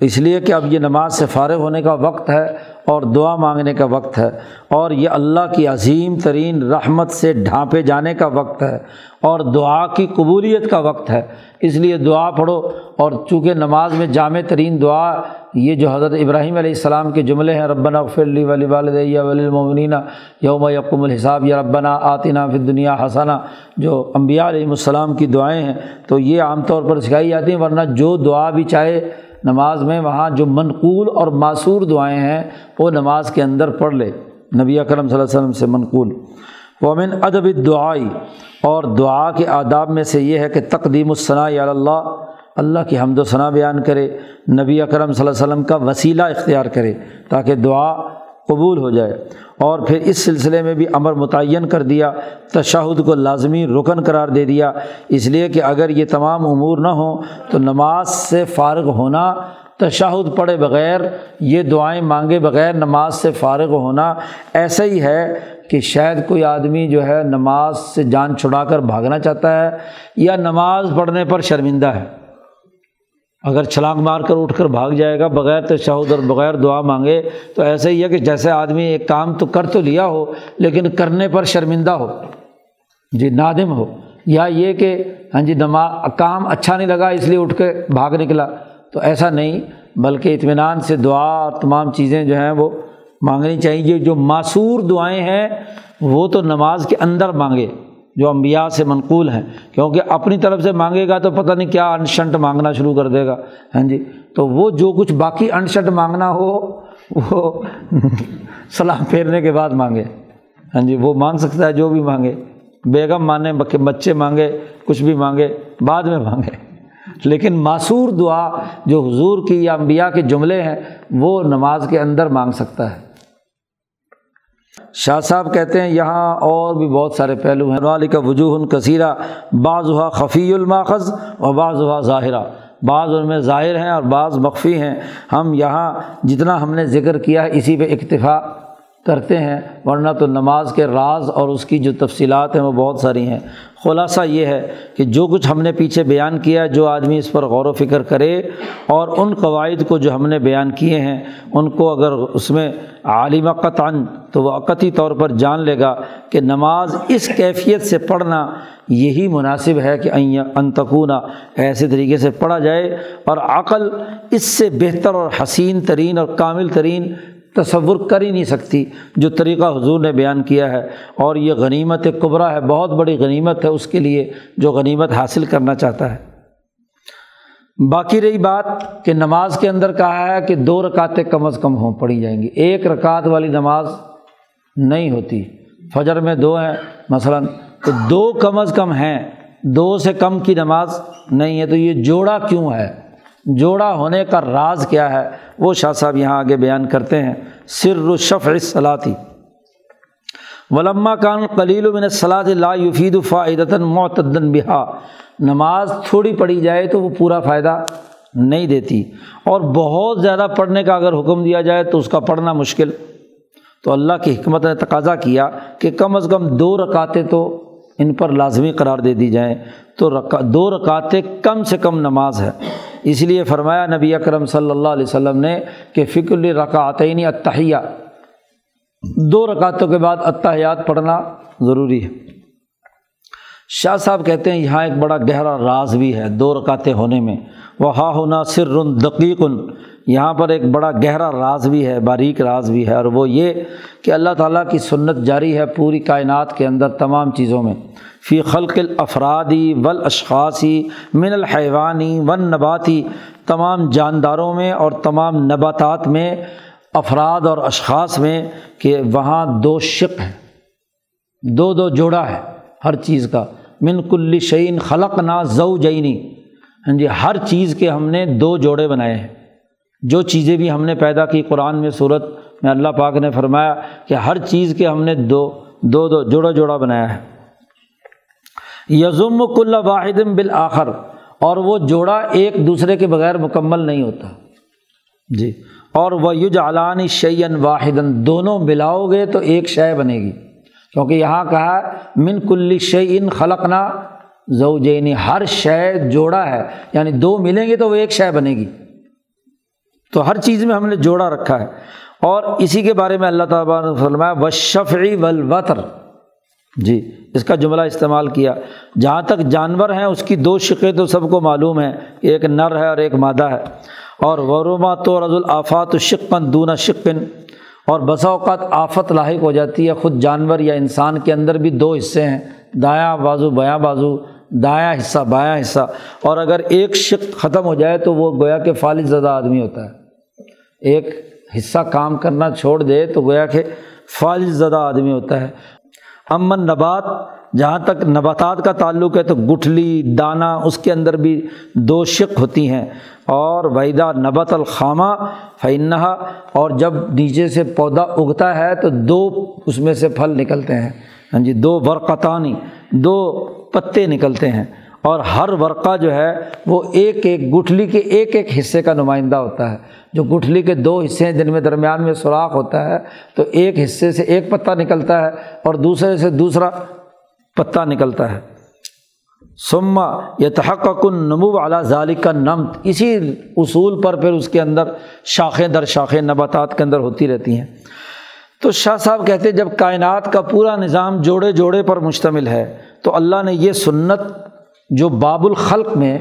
A: اس لیے کہ اب یہ نماز سے فارغ ہونے کا وقت ہے اور دعا مانگنے کا وقت ہے اور یہ اللہ کی عظیم ترین رحمت سے ڈھانپے جانے کا وقت ہے اور دعا کی قبولیت کا وقت ہے۔ اس لیے دعا پڑھو اور چونکہ نماز میں جامع ترین دعا یہ جو حضرت ابراہیم علیہ السلام کے جملے ہیں، ربنا فلی ولی والدیہ ولی المومنین یوم یقم الحساب، یا ربنا آتنا فی دنیا حسنا جو انبیاء علیہ السلام کی دعائیں ہیں، تو یہ عام طور پر سکھائی جاتی ہیں، ورنہ جو دعا بھی چاہے نماز میں، وہاں جو منقول اور معصور دعائیں ہیں، وہ نماز کے اندر پڑھ لے۔ نبی اکرم صلی اللہ علیہ وسلم سے منقول۔ ومن ادب دعائی اور دعا کے آداب میں سے یہ ہے کہ تقدیم الصناء اللہ اللہ کی حمد و ثناء بیان کرے، نبی اکرم صلی اللہ علیہ وسلم کا وسیلہ اختیار کرے تاکہ دعا قبول ہو جائے۔ اور پھر اس سلسلے میں بھی امر متعین کر دیا، تشہد کو لازمی رکن قرار دے دیا۔ اس لیے کہ اگر یہ تمام امور نہ ہوں تو نماز سے فارغ ہونا، تشہد پڑھے بغیر، یہ دعائیں مانگے بغیر نماز سے فارغ ہونا ایسا ہی ہے کہ شاید کوئی آدمی جو ہے نماز سے جان چھڑا کر بھاگنا چاہتا ہے یا نماز پڑھنے پر شرمندہ ہے۔ اگر چھلانگ مار کر اٹھ کر بھاگ جائے گا، بغیر تشہد اور بغیر دعا مانگے، تو ایسا ہی ہے کہ جیسے آدمی ایک کام تو کر تو لیا ہو، لیکن کرنے پر شرمندہ ہو۔ جی نادم ہو۔ یا یہ کہ ہاں جی نما، کام اچھا نہیں لگا، اس لیے اٹھ کے بھاگ نکلا۔ تو ایسا نہیں، بلکہ اطمینان سے دعا اور تمام چیزیں جو ہیں وہ مانگنی چاہیے۔ جو معصور دعائیں ہیں، وہ تو نماز کے اندر مانگے۔ جو امبیا سے منقول ہیں، کیونکہ اپنی طرف سے مانگے گا تو پتہ نہیں کیا انشنٹ مانگنا شروع کر دے گا۔ ہاں جی؟ تو وہ جو کچھ باقی انشنٹ مانگنا ہو، وہ سلام پھیرنے کے بعد مانگے۔ ہاں جی؟ وہ مانگ سکتا ہے جو بھی مانگے۔ بیگم مانے بچے مانگے، کچھ بھی مانگے، بعد میں مانگے۔ لیکن معصور دعا جو حضور کی یا امبیا کے جملے ہیں، وہ نماز کے اندر مانگ سکتا ہے۔ شاہ صاحب کہتے ہیں، یہاں اور بھی بہت سارے پہلو ہیں۔ والی کا وجوہ کثیرہ بعض ہوا خفی الماخذ اور بعض ہوا ظاہرہ۔ بعض ان میں ظاہر ہیں اور بعض مخفی ہیں۔ ہم یہاں جتنا ہم نے ذکر کیا ہے، اسی پہ اکتفا کرتے ہیں۔ ورنہ تو نماز کے راز اور اس کی جو تفصیلات ہیں، وہ بہت ساری ہیں۔ خلاصہ یہ ہے کہ جو کچھ ہم نے پیچھے بیان کیا جو آدمی اس پر غور و فکر کرے اور ان قواعد کو جو ہم نے بیان کیے ہیں، ان کو اگر اس میں عالم قطن تو وہ عقتی طور پر جان لے گا کہ نماز اس کیفیت سے پڑھنا یہی مناسب ہے کہ انتقونہ ایسے طریقے سے پڑھا جائے اور عقل اس سے بہتر اور حسین ترین اور کامل ترین تصور کر ہی نہیں سکتی۔ جو طریقہ حضور نے بیان کیا ہے، اور یہ غنیمت قبرا ہے، بہت بڑی غنیمت ہے اس کے لیے جو غنیمت حاصل کرنا چاہتا ہے۔ باقی رہی بات کہ نماز کے اندر کہا ہے کہ دو رکعتیں کم از کم ہوں، پڑھی جائیں گی۔ ایک رکعت والی نماز نہیں ہوتی۔ فجر میں دو ہیں، مثلاً تو دو کم از کم ہیں، دو سے کم کی نماز نہیں ہے، تو یہ جوڑا کیوں ہے؟ جوڑا ہونے کا راز کیا ہے، وہ شاہ صاحب یہاں آگے بیان کرتے ہیں۔ سر الشف صلاحی ولما کان قلیل من صلاح لا یفید فائدتاً معتدن بہا نماز تھوڑی پڑھی جائے تو وہ پورا فائدہ نہیں دیتی۔ اور بہت زیادہ پڑھنے کا اگر حکم دیا جائے تو اس کا پڑھنا مشکل۔ تو اللہ کی حکمت نے تقاضا کیا کہ کم از کم دو رکعتیں تو ان پر لازمی قرار دے دی جائیں تو رکا دو رکعتیں کم سے کم نماز ہے۔ اس لیے فرمایا نبی اکرم صلی اللہ علیہ وسلم نے کہ فکر رکعتین اتحیہ دو رکعتوں کے بعد اتحیات پڑھنا ضروری ہے۔ شاہ صاحب کہتے ہیں یہاں ایک بڑا گہرا راز بھی ہے، دو رکعتیں ہونے میں۔ وہ ہا ہونا سر دقیقن یہاں پر ایک بڑا گہرا راز بھی ہے، باریک راز بھی ہے، اور وہ یہ کہ اللہ تعالیٰ کی سنت جاری ہے پوری کائنات کے اندر تمام چیزوں میں۔ فی خلق الافرادی ول اشخاصی من الحیوانی ون نباتی تمام جانداروں میں اور تمام نباتات میں، افراد اور اشخاص میں کہ وہاں دو شق ہیں، دو دو جوڑا ہے۔ ہر چیز کا۔ من کل شعین خلق نا زو جینی ہاں جی ہر چیز کے ہم نے دو جوڑے بنائے ہیں۔ جو چیزیں بھی ہم نے پیدا کی قرآن میں صورت میں اللہ پاک نے فرمایا کہ ہر چیز کے ہم نے دو دو دو، جوڑا جوڑا بنایا ہے۔ یزم کل واحد بالآخر۔ اور وہ جوڑا ایک دوسرے کے بغیر مکمل نہیں ہوتا۔ جی اور وہ یوج علانی شعین واحد دونوں ملاؤ گے تو ایک شے بنے گی۔ کیونکہ یہاں کہا من کل شعین خلقنا زوجینی ہر شے جوڑا ہے۔ یعنی دو ملیں گے تو وہ ایک شے بنے گی۔ تو ہر چیز میں ہم نے جوڑا رکھا ہے۔ اور اسی کے بارے میں اللہ تعالیٰ نے فرمایا و شفعی ولوطر جی اس کا جملہ استعمال کیا۔ جہاں تک جانور ہیں، اس کی دو شقیں تو سب کو معلوم ہیں۔ ایک نر ہے اور ایک مادہ ہے۔ اور وروما تو رض الآفات و شکن دونہ شکن اور بسا اوقات آفت لاحق ہو جاتی ہے۔ خود جانور یا انسان کے اندر بھی دو حصے ہیں۔ دایاں بازو بیاں بازو۔ دایاں حصہ بایاں حصہ۔ اور اگر ایک شق ختم ہو جائے تو وہ گویا کہ فالج زدہ آدمی ہوتا ہے۔ ایک حصہ کام کرنا چھوڑ دے تو گویا کہ فالج زدہ آدمی ہوتا ہے۔ امن نبات جہاں تک نباتات کا تعلق ہے تو گٹھلی دانہ اس کے اندر بھی دو شق ہوتی ہیں۔ اور وحیدہ نبت الخامہ فنحا اور جب نیچے سے پودا اگتا ہے تو دو اس میں سے پھل نکلتے ہیں۔ ہاں جی دو برقطانی دو پتے نکلتے ہیں۔ اور ہر ورقہ جو ہے وہ ایک ایک گٹھلی کے ایک ایک حصے کا نمائندہ ہوتا ہے۔ جو گٹھلی کے دو حصے ہیں جن میں درمیان میں سوراخ ہوتا ہے تو ایک حصے سے ایک پتا نکلتا ہے اور دوسرے سے دوسرا پتا نکلتا ہے۔ سما یہ تحق کن نمو اعلیٰ ظالق کا نمت اسی اصول پر پھر اس کے اندر شاخیں در شاخیں نباتات کے اندر ہوتی رہتی ہیں۔ تو شاہ صاحب کہتے جب کائنات کا پورا نظام جوڑے جوڑے پر مشتمل ہے، تو اللہ نے یہ سنت جو باب الخلق میں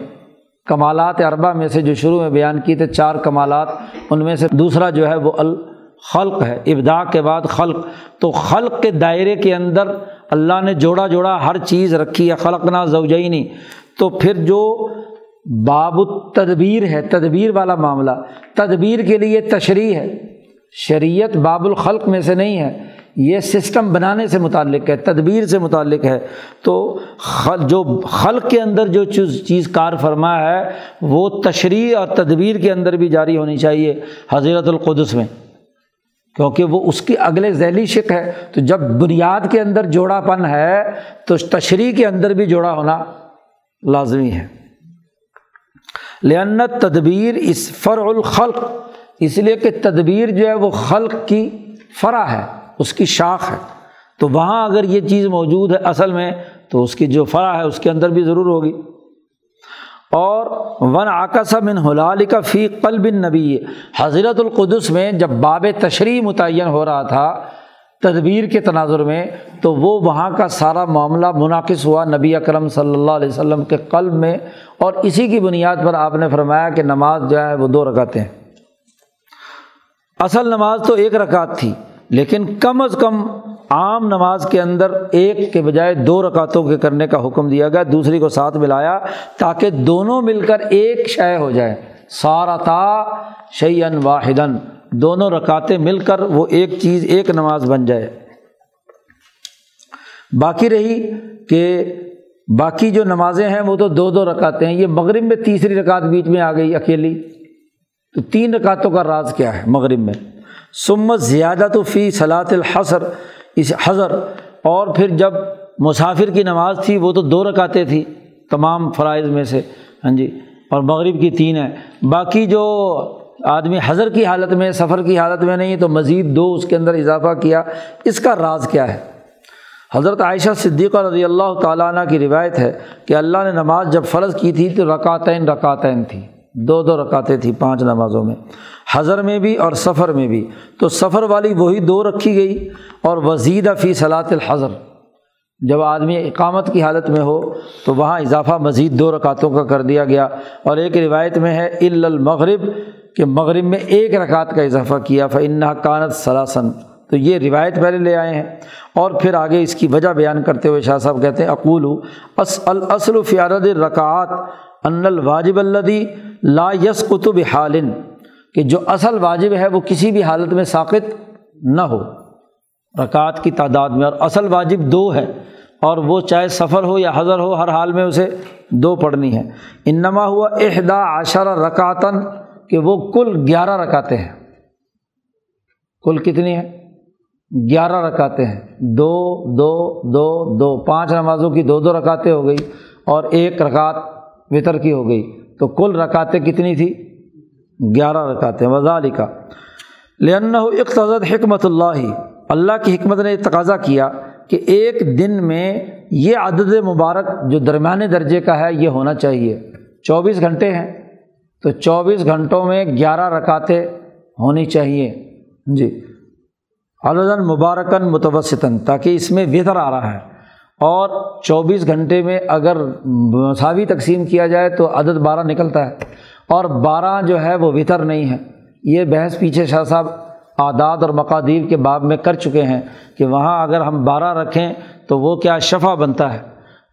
A: کمالات اربا میں سے جو شروع میں بیان کی تھے، چار کمالات، ان میں سے دوسرا جو ہے وہ ال الخلق ہے ابدا کے بعد خلق۔ تو خلق کے دائرے کے اندر اللہ نے جوڑا جوڑا ہر چیز رکھی ہے خلق نہ زوجینی۔ تو پھر جو باب التدبیر ہے، تدبیر والا معاملہ، تدبیر کے لیے تشریح ہے۔ شریعت باب الخلق میں سے نہیں ہے، یہ سسٹم بنانے سے متعلق ہے، تدبیر سے متعلق ہے۔ تو خل، جو خلق کے اندر جو چیز چیز کار فرما ہے، وہ تشریح اور تدبیر کے اندر بھی جاری ہونی چاہیے حضرت القدس میں۔ کیونکہ وہ اس کی اگلے ذیلی شک ہے۔ تو جب بنیاد کے اندر جوڑا پن ہے، تو تشریح کے اندر بھی جوڑا ہونا لازمی ہے۔ لنت تدبیر اس فر الخلق، اس لیے کہ تدبیر جو ہے وہ خلق کی فرا ہے، اس کی شاخ ہے۔ تو وہاں اگر یہ چیز موجود ہے اصل میں، تو اس کی جو فرا ہے، اس کے اندر بھی ضرور ہوگی۔ اور ون آکس بن حلال کا فی قلب بن نبی حضرت القدس میں جب باب تشریح متعین ہو رہا تھا تدبیر کے تناظر میں، تو وہ وہاں کا سارا معاملہ منعقد ہوا نبی اکرم صلی اللہ علیہ وسلم کے قلب میں۔ اور اسی کی بنیاد پر آپ نے فرمایا کہ نماز جو ہے وہ دو رکعتیں۔ ہیں اصل نماز تو ایک رکعت تھی، لیکن کم از کم عام نماز کے اندر ایک کے بجائے دو رکعتوں کے کرنے کا حکم دیا گیا، دوسری کو ساتھ ملایا تاکہ دونوں مل کر ایک شے ہو جائے۔ سارا تا شعین واحدن، دونوں رکعتیں مل کر وہ ایک چیز، ایک نماز بن جائے۔ باقی رہی کہ باقی جو نمازیں ہیں وہ تو دو دو رکعتیں ہیں۔ یہ مغرب میں تیسری رکعت بیچ میں آ گئی اکیلی۔ تو تین رکعتوں کا راز کیا ہے مغرب میں؟ سمت زیادہ تو فی صلاط الحصر اس حضر اور پھر جب مسافر کی نماز تھی وہ تو دو رکعتیں تھی تمام فرائض میں سے ہاں جی اور مغرب کی تین ہے باقی جو آدمی حضر کی حالت میں، سفر کی حالت میں نہیں، تو مزید دو اس کے اندر اضافہ کیا۔ اس کا راز کیا ہے؟ حضرت عائشہ صدیقہ رضی اللہ تعالیٰ عنہ کی روایت ہے کہ اللہ نے نماز جب فرض کی تھی تو رکعتین رکعتین تھی۔ دو دو رکعتیں تھیں، پانچ نمازوں میں۔ حضر میں بھی اور سفر میں بھی۔ تو سفر والی وہی دو رکھی گئی اور وزید فی صلاط الحضر۔ جب آدمی اقامت کی حالت میں ہو تو وہاں اضافہ مزید دو رکعتوں کا کر دیا گیا۔ اور ایک روایت میں ہے المغرب، کہ مغرب میں ایک رکعت کا اضافہ کیا فن کانت سلاسن تو یہ روایت پہلے لے آئے ہیں۔ اور پھر آگے اس کی وجہ بیان کرتے ہوئے شاہ صاحب کہتے ہیں، اقول الاصل فیارد الرکعات، ان الواجب الدی لا یس قطب حالن کہ جو اصل واجب ہے وہ کسی بھی حالت میں ساقط نہ ہو۔ رکعت کی تعداد میں، اور اصل واجب دو ہے، اور وہ چاہے سفر ہو یا حضر ہو، ہر حال میں اسے دو پڑھنی ہے۔ انما ہوا احدا عشرہ رکاتن کہ وہ کل گیارہ رکاتے ہیں۔ کل کتنی ہیں؟ گیارہ رکاتے ہیں۔ دو دو دو دو۔ پانچ نمازوں کی دو دو رکاتے ہو گئی، اور ایک رکعت وطر کی ہو گئی۔ تو کل رکاتیں کتنی تھی؟ گیارہ رکاتے وضا لکھا لن اقتضت حکمت اللہ اللہ کی حکمت نے تقاضا کیا کہ ایک دن میں یہ عدد مبارک جو درمیانے درجے کا ہے، یہ ہونا چاہیے۔ چوبیس گھنٹے ہیں، تو چوبیس گھنٹوں میں گیارہ رکاتیں ہونی چاہیے۔ جی۔ عدد مبارکن متوسطاً، تاکہ اس میں وطر آ رہا ہے۔ اور چوبیس گھنٹے میں اگر مساوی تقسیم کیا جائے تو عدد بارہ نکلتا ہے اور بارہ جو ہے وہ وطر نہیں ہے۔ یہ بحث پیچھے شاہ صاحب اعداد اور مقادیر کے باب میں کر چکے ہیں کہ وہاں اگر ہم بارہ رکھیں تو وہ کیا شفا بنتا ہے۔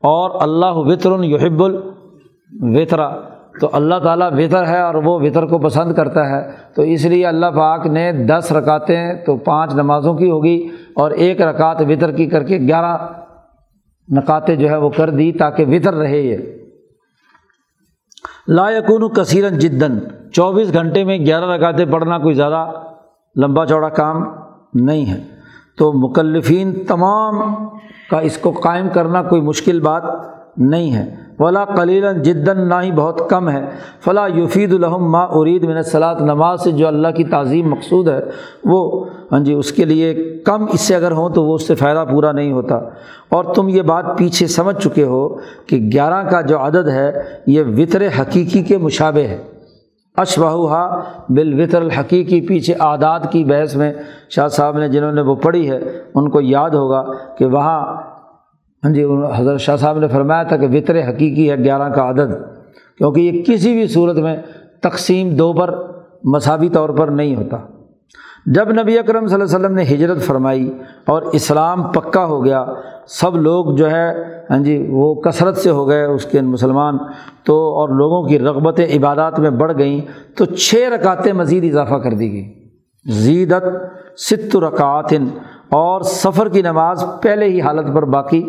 A: اور اللہ وطر یحب الوطرا تو اللہ تعالیٰ وطر ہے اور وہ وطر کو پسند کرتا ہے۔ تو اس لیے اللہ پاک نے دس رکاتیں تو پانچ نمازوں کی ہوگی اور ایک رکعت وطر کی کر کے گیارہ نکاتیں جو ہے وہ کر دی تاکہ وطر رہے یہ۔ لا یقون کثیرن جدن۔ چوبیس گھنٹے میں گیارہ رکعتیں پڑھنا کوئی زیادہ لمبا چوڑا کام نہیں ہے۔ تو مکلفین تمام کا اس کو قائم کرنا کوئی مشکل بات نہیں ہے۔ ولا کلیل جدن نہ ہی بہت کم ہے۔ فلاں یفید الحم ما ارید من صلاحت نماز سے جو اللہ کی تعظیم مقصود ہے، وہ ہاں جی اس کے لیے کم، اس سے اگر ہوں تو وہ اس سے فائدہ پورا نہیں ہوتا۔ اور تم یہ بات پیچھے سمجھ چکے ہو کہ گیارہ کا جو عدد ہے، یہ وطر حقیقی کے مشابے ہے۔ اشبہ بال وطر الحقیقی، پیچھے عادات کی بحث میں شاہ صاحب نے، جنہوں نے وہ پڑھی ہے، ان کو یاد ہوگا کہ وہاں ہاں جی حضرت شاہ صاحب نے فرمایا تھا کہ وطر حقیقی ہے، گیارہ کا عدد، کیونکہ یہ کسی بھی صورت میں تقسیم دو پر مذہبی طور پر نہیں ہوتا۔ جب نبی اکرم صلی اللہ علیہ وسلم نے ہجرت فرمائی اور اسلام پکا ہو گیا، سب لوگ جو ہے ہاں جی وہ کثرت سے ہو گئے اس کے مسلمان، تو اور لوگوں کی رغبت عبادات میں بڑھ گئیں، تو چھ رکعتیں مزید اضافہ کر دی گئی زیدت ست رکعتن اور سفر کی نماز پہلے ہی حالت پر باقی۔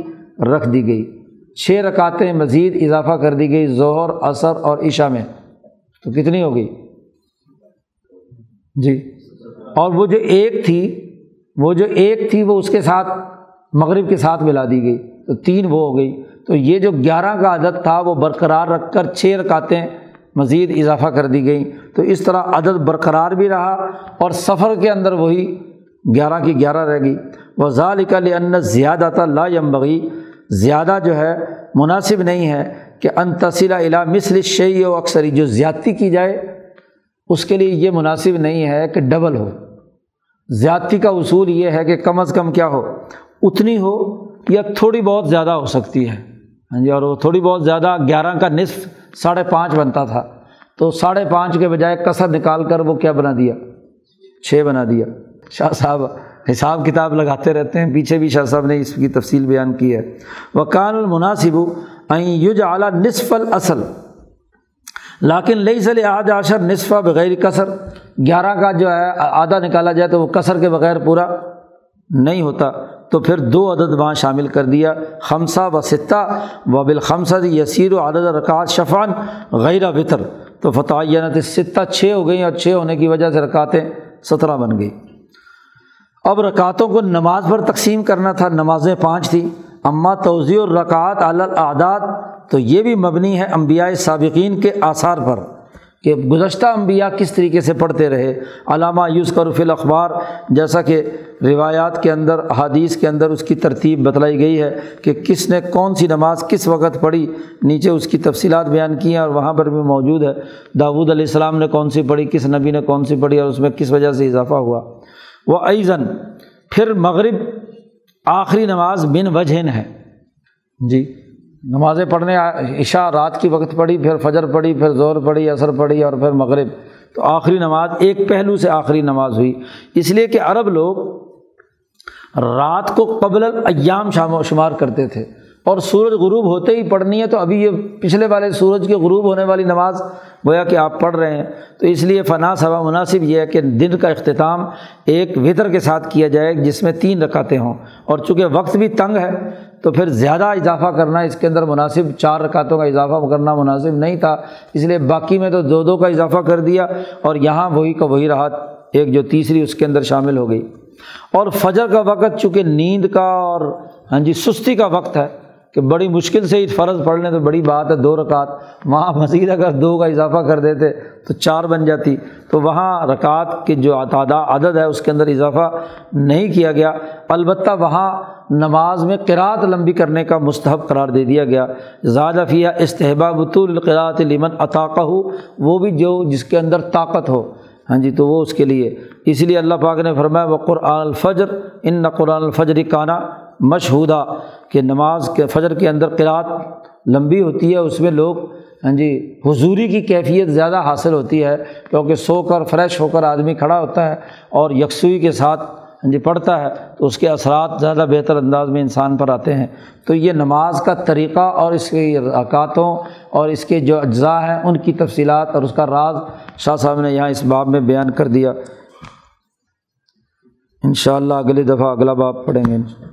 A: رکھ دی گئی۔ چھ رکعتیں مزید اضافہ کر دی گئی ظہر، عصر اور عشاء میں۔ تو کتنی ہو گئی؟ جی۔ اور وہ جو ایک تھی، وہ جو ایک تھی، وہ اس کے ساتھ، مغرب کے ساتھ ملا دی گئی۔ تو تین وہ ہو گئی۔ تو یہ جو گیارہ کا عدد تھا، وہ برقرار رکھ کر چھ رکعتیں مزید اضافہ کر دی گئیں۔ تو اس طرح عدد برقرار بھی رہا اور سفر کے اندر وہی گیارہ کی گیارہ رہ گئی۔ وہ ظالق ان زیادہ تھا لا یمبغی زیادہ جو ہے مناسب نہیں ہے کہ انتصلا الا مثل شعی و اکثری جو زیادتی کی جائے، اس کے لیے یہ مناسب نہیں ہے کہ ڈبل ہو۔ زیادتی کا اصول یہ ہے کہ کم از کم کیا ہو؟ اتنی ہو یا تھوڑی بہت زیادہ ہو سکتی ہے۔ ہاں جی اور وہ تھوڑی بہت زیادہ گیارہ کا نصف ساڑھے پانچ بنتا تھا۔ تو ساڑھے پانچ کے بجائے کثر نکال کر وہ کیا بنا دیا؟ چھ بنا دیا۔ شاہ صاحب حساب کتاب لگاتے رہتے ہیں۔ پیچھے بھی شاہ صاحب نے اس کی تفصیل بیان کی ہے۔ وکان المناسب یوج اعلیٰ نصف الاصل لاکن لئی سل آج آشر نصفہ بغیر کثر گیارہ کا جو ہے، آدھا نکالا جائے تو وہ کثر کے بغیر پورا نہیں ہوتا۔ تو پھر دو عدد وہاں شامل کر دیا۔ خمسہ و ستہ۔ و بالخمسہ یسیر و عدد رکعت شفان غیر وطر تو فتح ستہ چھ ہو گئیں اور چھ ہونے کی وجہ سے رکعتیں سترہ بن گئی اب رکعتوں کو نماز پر تقسیم کرنا تھا، نمازیں پانچ تھیں۔ اماں توضیع الرکعت اعداد تو یہ بھی مبنی ہے انبیاء سابقین کے آثار پر کہ گزشتہ انبیاء کس طریقے سے پڑھتے رہے۔ علامہ یوز کرف الاخبار، جیسا کہ روایات کے اندر، احادیث کے اندر اس کی ترتیب بتلائی گئی ہے کہ کس نے کون سی نماز کس وقت پڑھی۔ نیچے اس کی تفصیلات بیان کی ہیں اور وہاں پر بھی موجود ہے۔ داود علیہ السلام نے کون سی پڑھی، کس نبی نے کون سی پڑھی اور اس میں کس وجہ سے اضافہ ہوا۔ وہ ایزن پھر مغرب آخری نماز بن وجہن ہے۔ جی نمازیں پڑھنے، عشاء رات کی وقت پڑھی، پھر فجر پڑھی، پھر زور پڑھی اثر پڑھی اور پھر مغرب۔ تو آخری نماز ایک پہلو سے آخری نماز ہوئی۔ اس لیے کہ عرب لوگ رات کو قبل ایام شام و شمار کرتے تھے۔ اور سورج غروب ہوتے ہی پڑھنی ہے تو ابھی یہ پچھلے والے سورج کے غروب ہونے والی نماز گویا کہ آپ پڑھ رہے ہیں۔ تو اس لیے فنا صبح مناسب یہ ہے کہ دن کا اختتام ایک وطر کے ساتھ کیا جائے جس میں تین رکاتے ہوں۔ اور چونکہ وقت بھی تنگ ہے تو پھر زیادہ اضافہ کرنا اس کے اندر مناسب چار رکعتوں کا اضافہ کرنا مناسب نہیں تھا۔ اس لیے باقی میں تو دو دو کا اضافہ کر دیا اور یہاں وہی کا وہی رہا ایک جو تیسری اس کے اندر شامل ہو گئی۔ اور فجر کا وقت چونکہ نیند کا اور ہاں جی سستی کا وقت ہے کہ بڑی مشکل سے ہی فرض پڑھ لیں تو بڑی بات ہے، دو رکعت۔ وہاں مزید اگر دو کا اضافہ کر دیتے تو چار بن جاتی۔ تو وہاں رکعت کے جو تعداد عدد ہے، اس کے اندر اضافہ نہیں کیا گیا۔ البتہ وہاں نماز میں قرأت لمبی کرنے کا مستحب قرار دے دیا گیا۔ زیادہ فیہ استحباب القرات لمن عطاقہ ہو وہ بھی جو جس کے اندر طاقت ہو۔ ہاں جی تو وہ اس کے لیے۔ اس لیے اللہ پاک نے فرمایا وہ قرآن الفجر، ان قرآن الفجر کانا مشہودہ کہ نماز کے فجر کے اندر قرأت لمبی ہوتی ہے، اس میں لوگ ہاں جی حضوری کی کیفیت زیادہ حاصل ہوتی ہے کیونکہ سو کر فریش ہو کر آدمی کھڑا ہوتا ہے اور یکسوئی کے ساتھ ہاں جی پڑھتا ہے تو اس کے اثرات زیادہ بہتر انداز میں انسان پر آتے ہیں۔ تو یہ نماز کا طریقہ اور اس کی رکاتوں اور اس کے جو اجزاء ہیں، ان کی تفصیلات اور اس کا راز شاہ صاحب نے یہاں اس باب میں بیان کر دیا۔ ان شاء اللہ اگلی دفعہ اگلا باب پڑھیں گے۔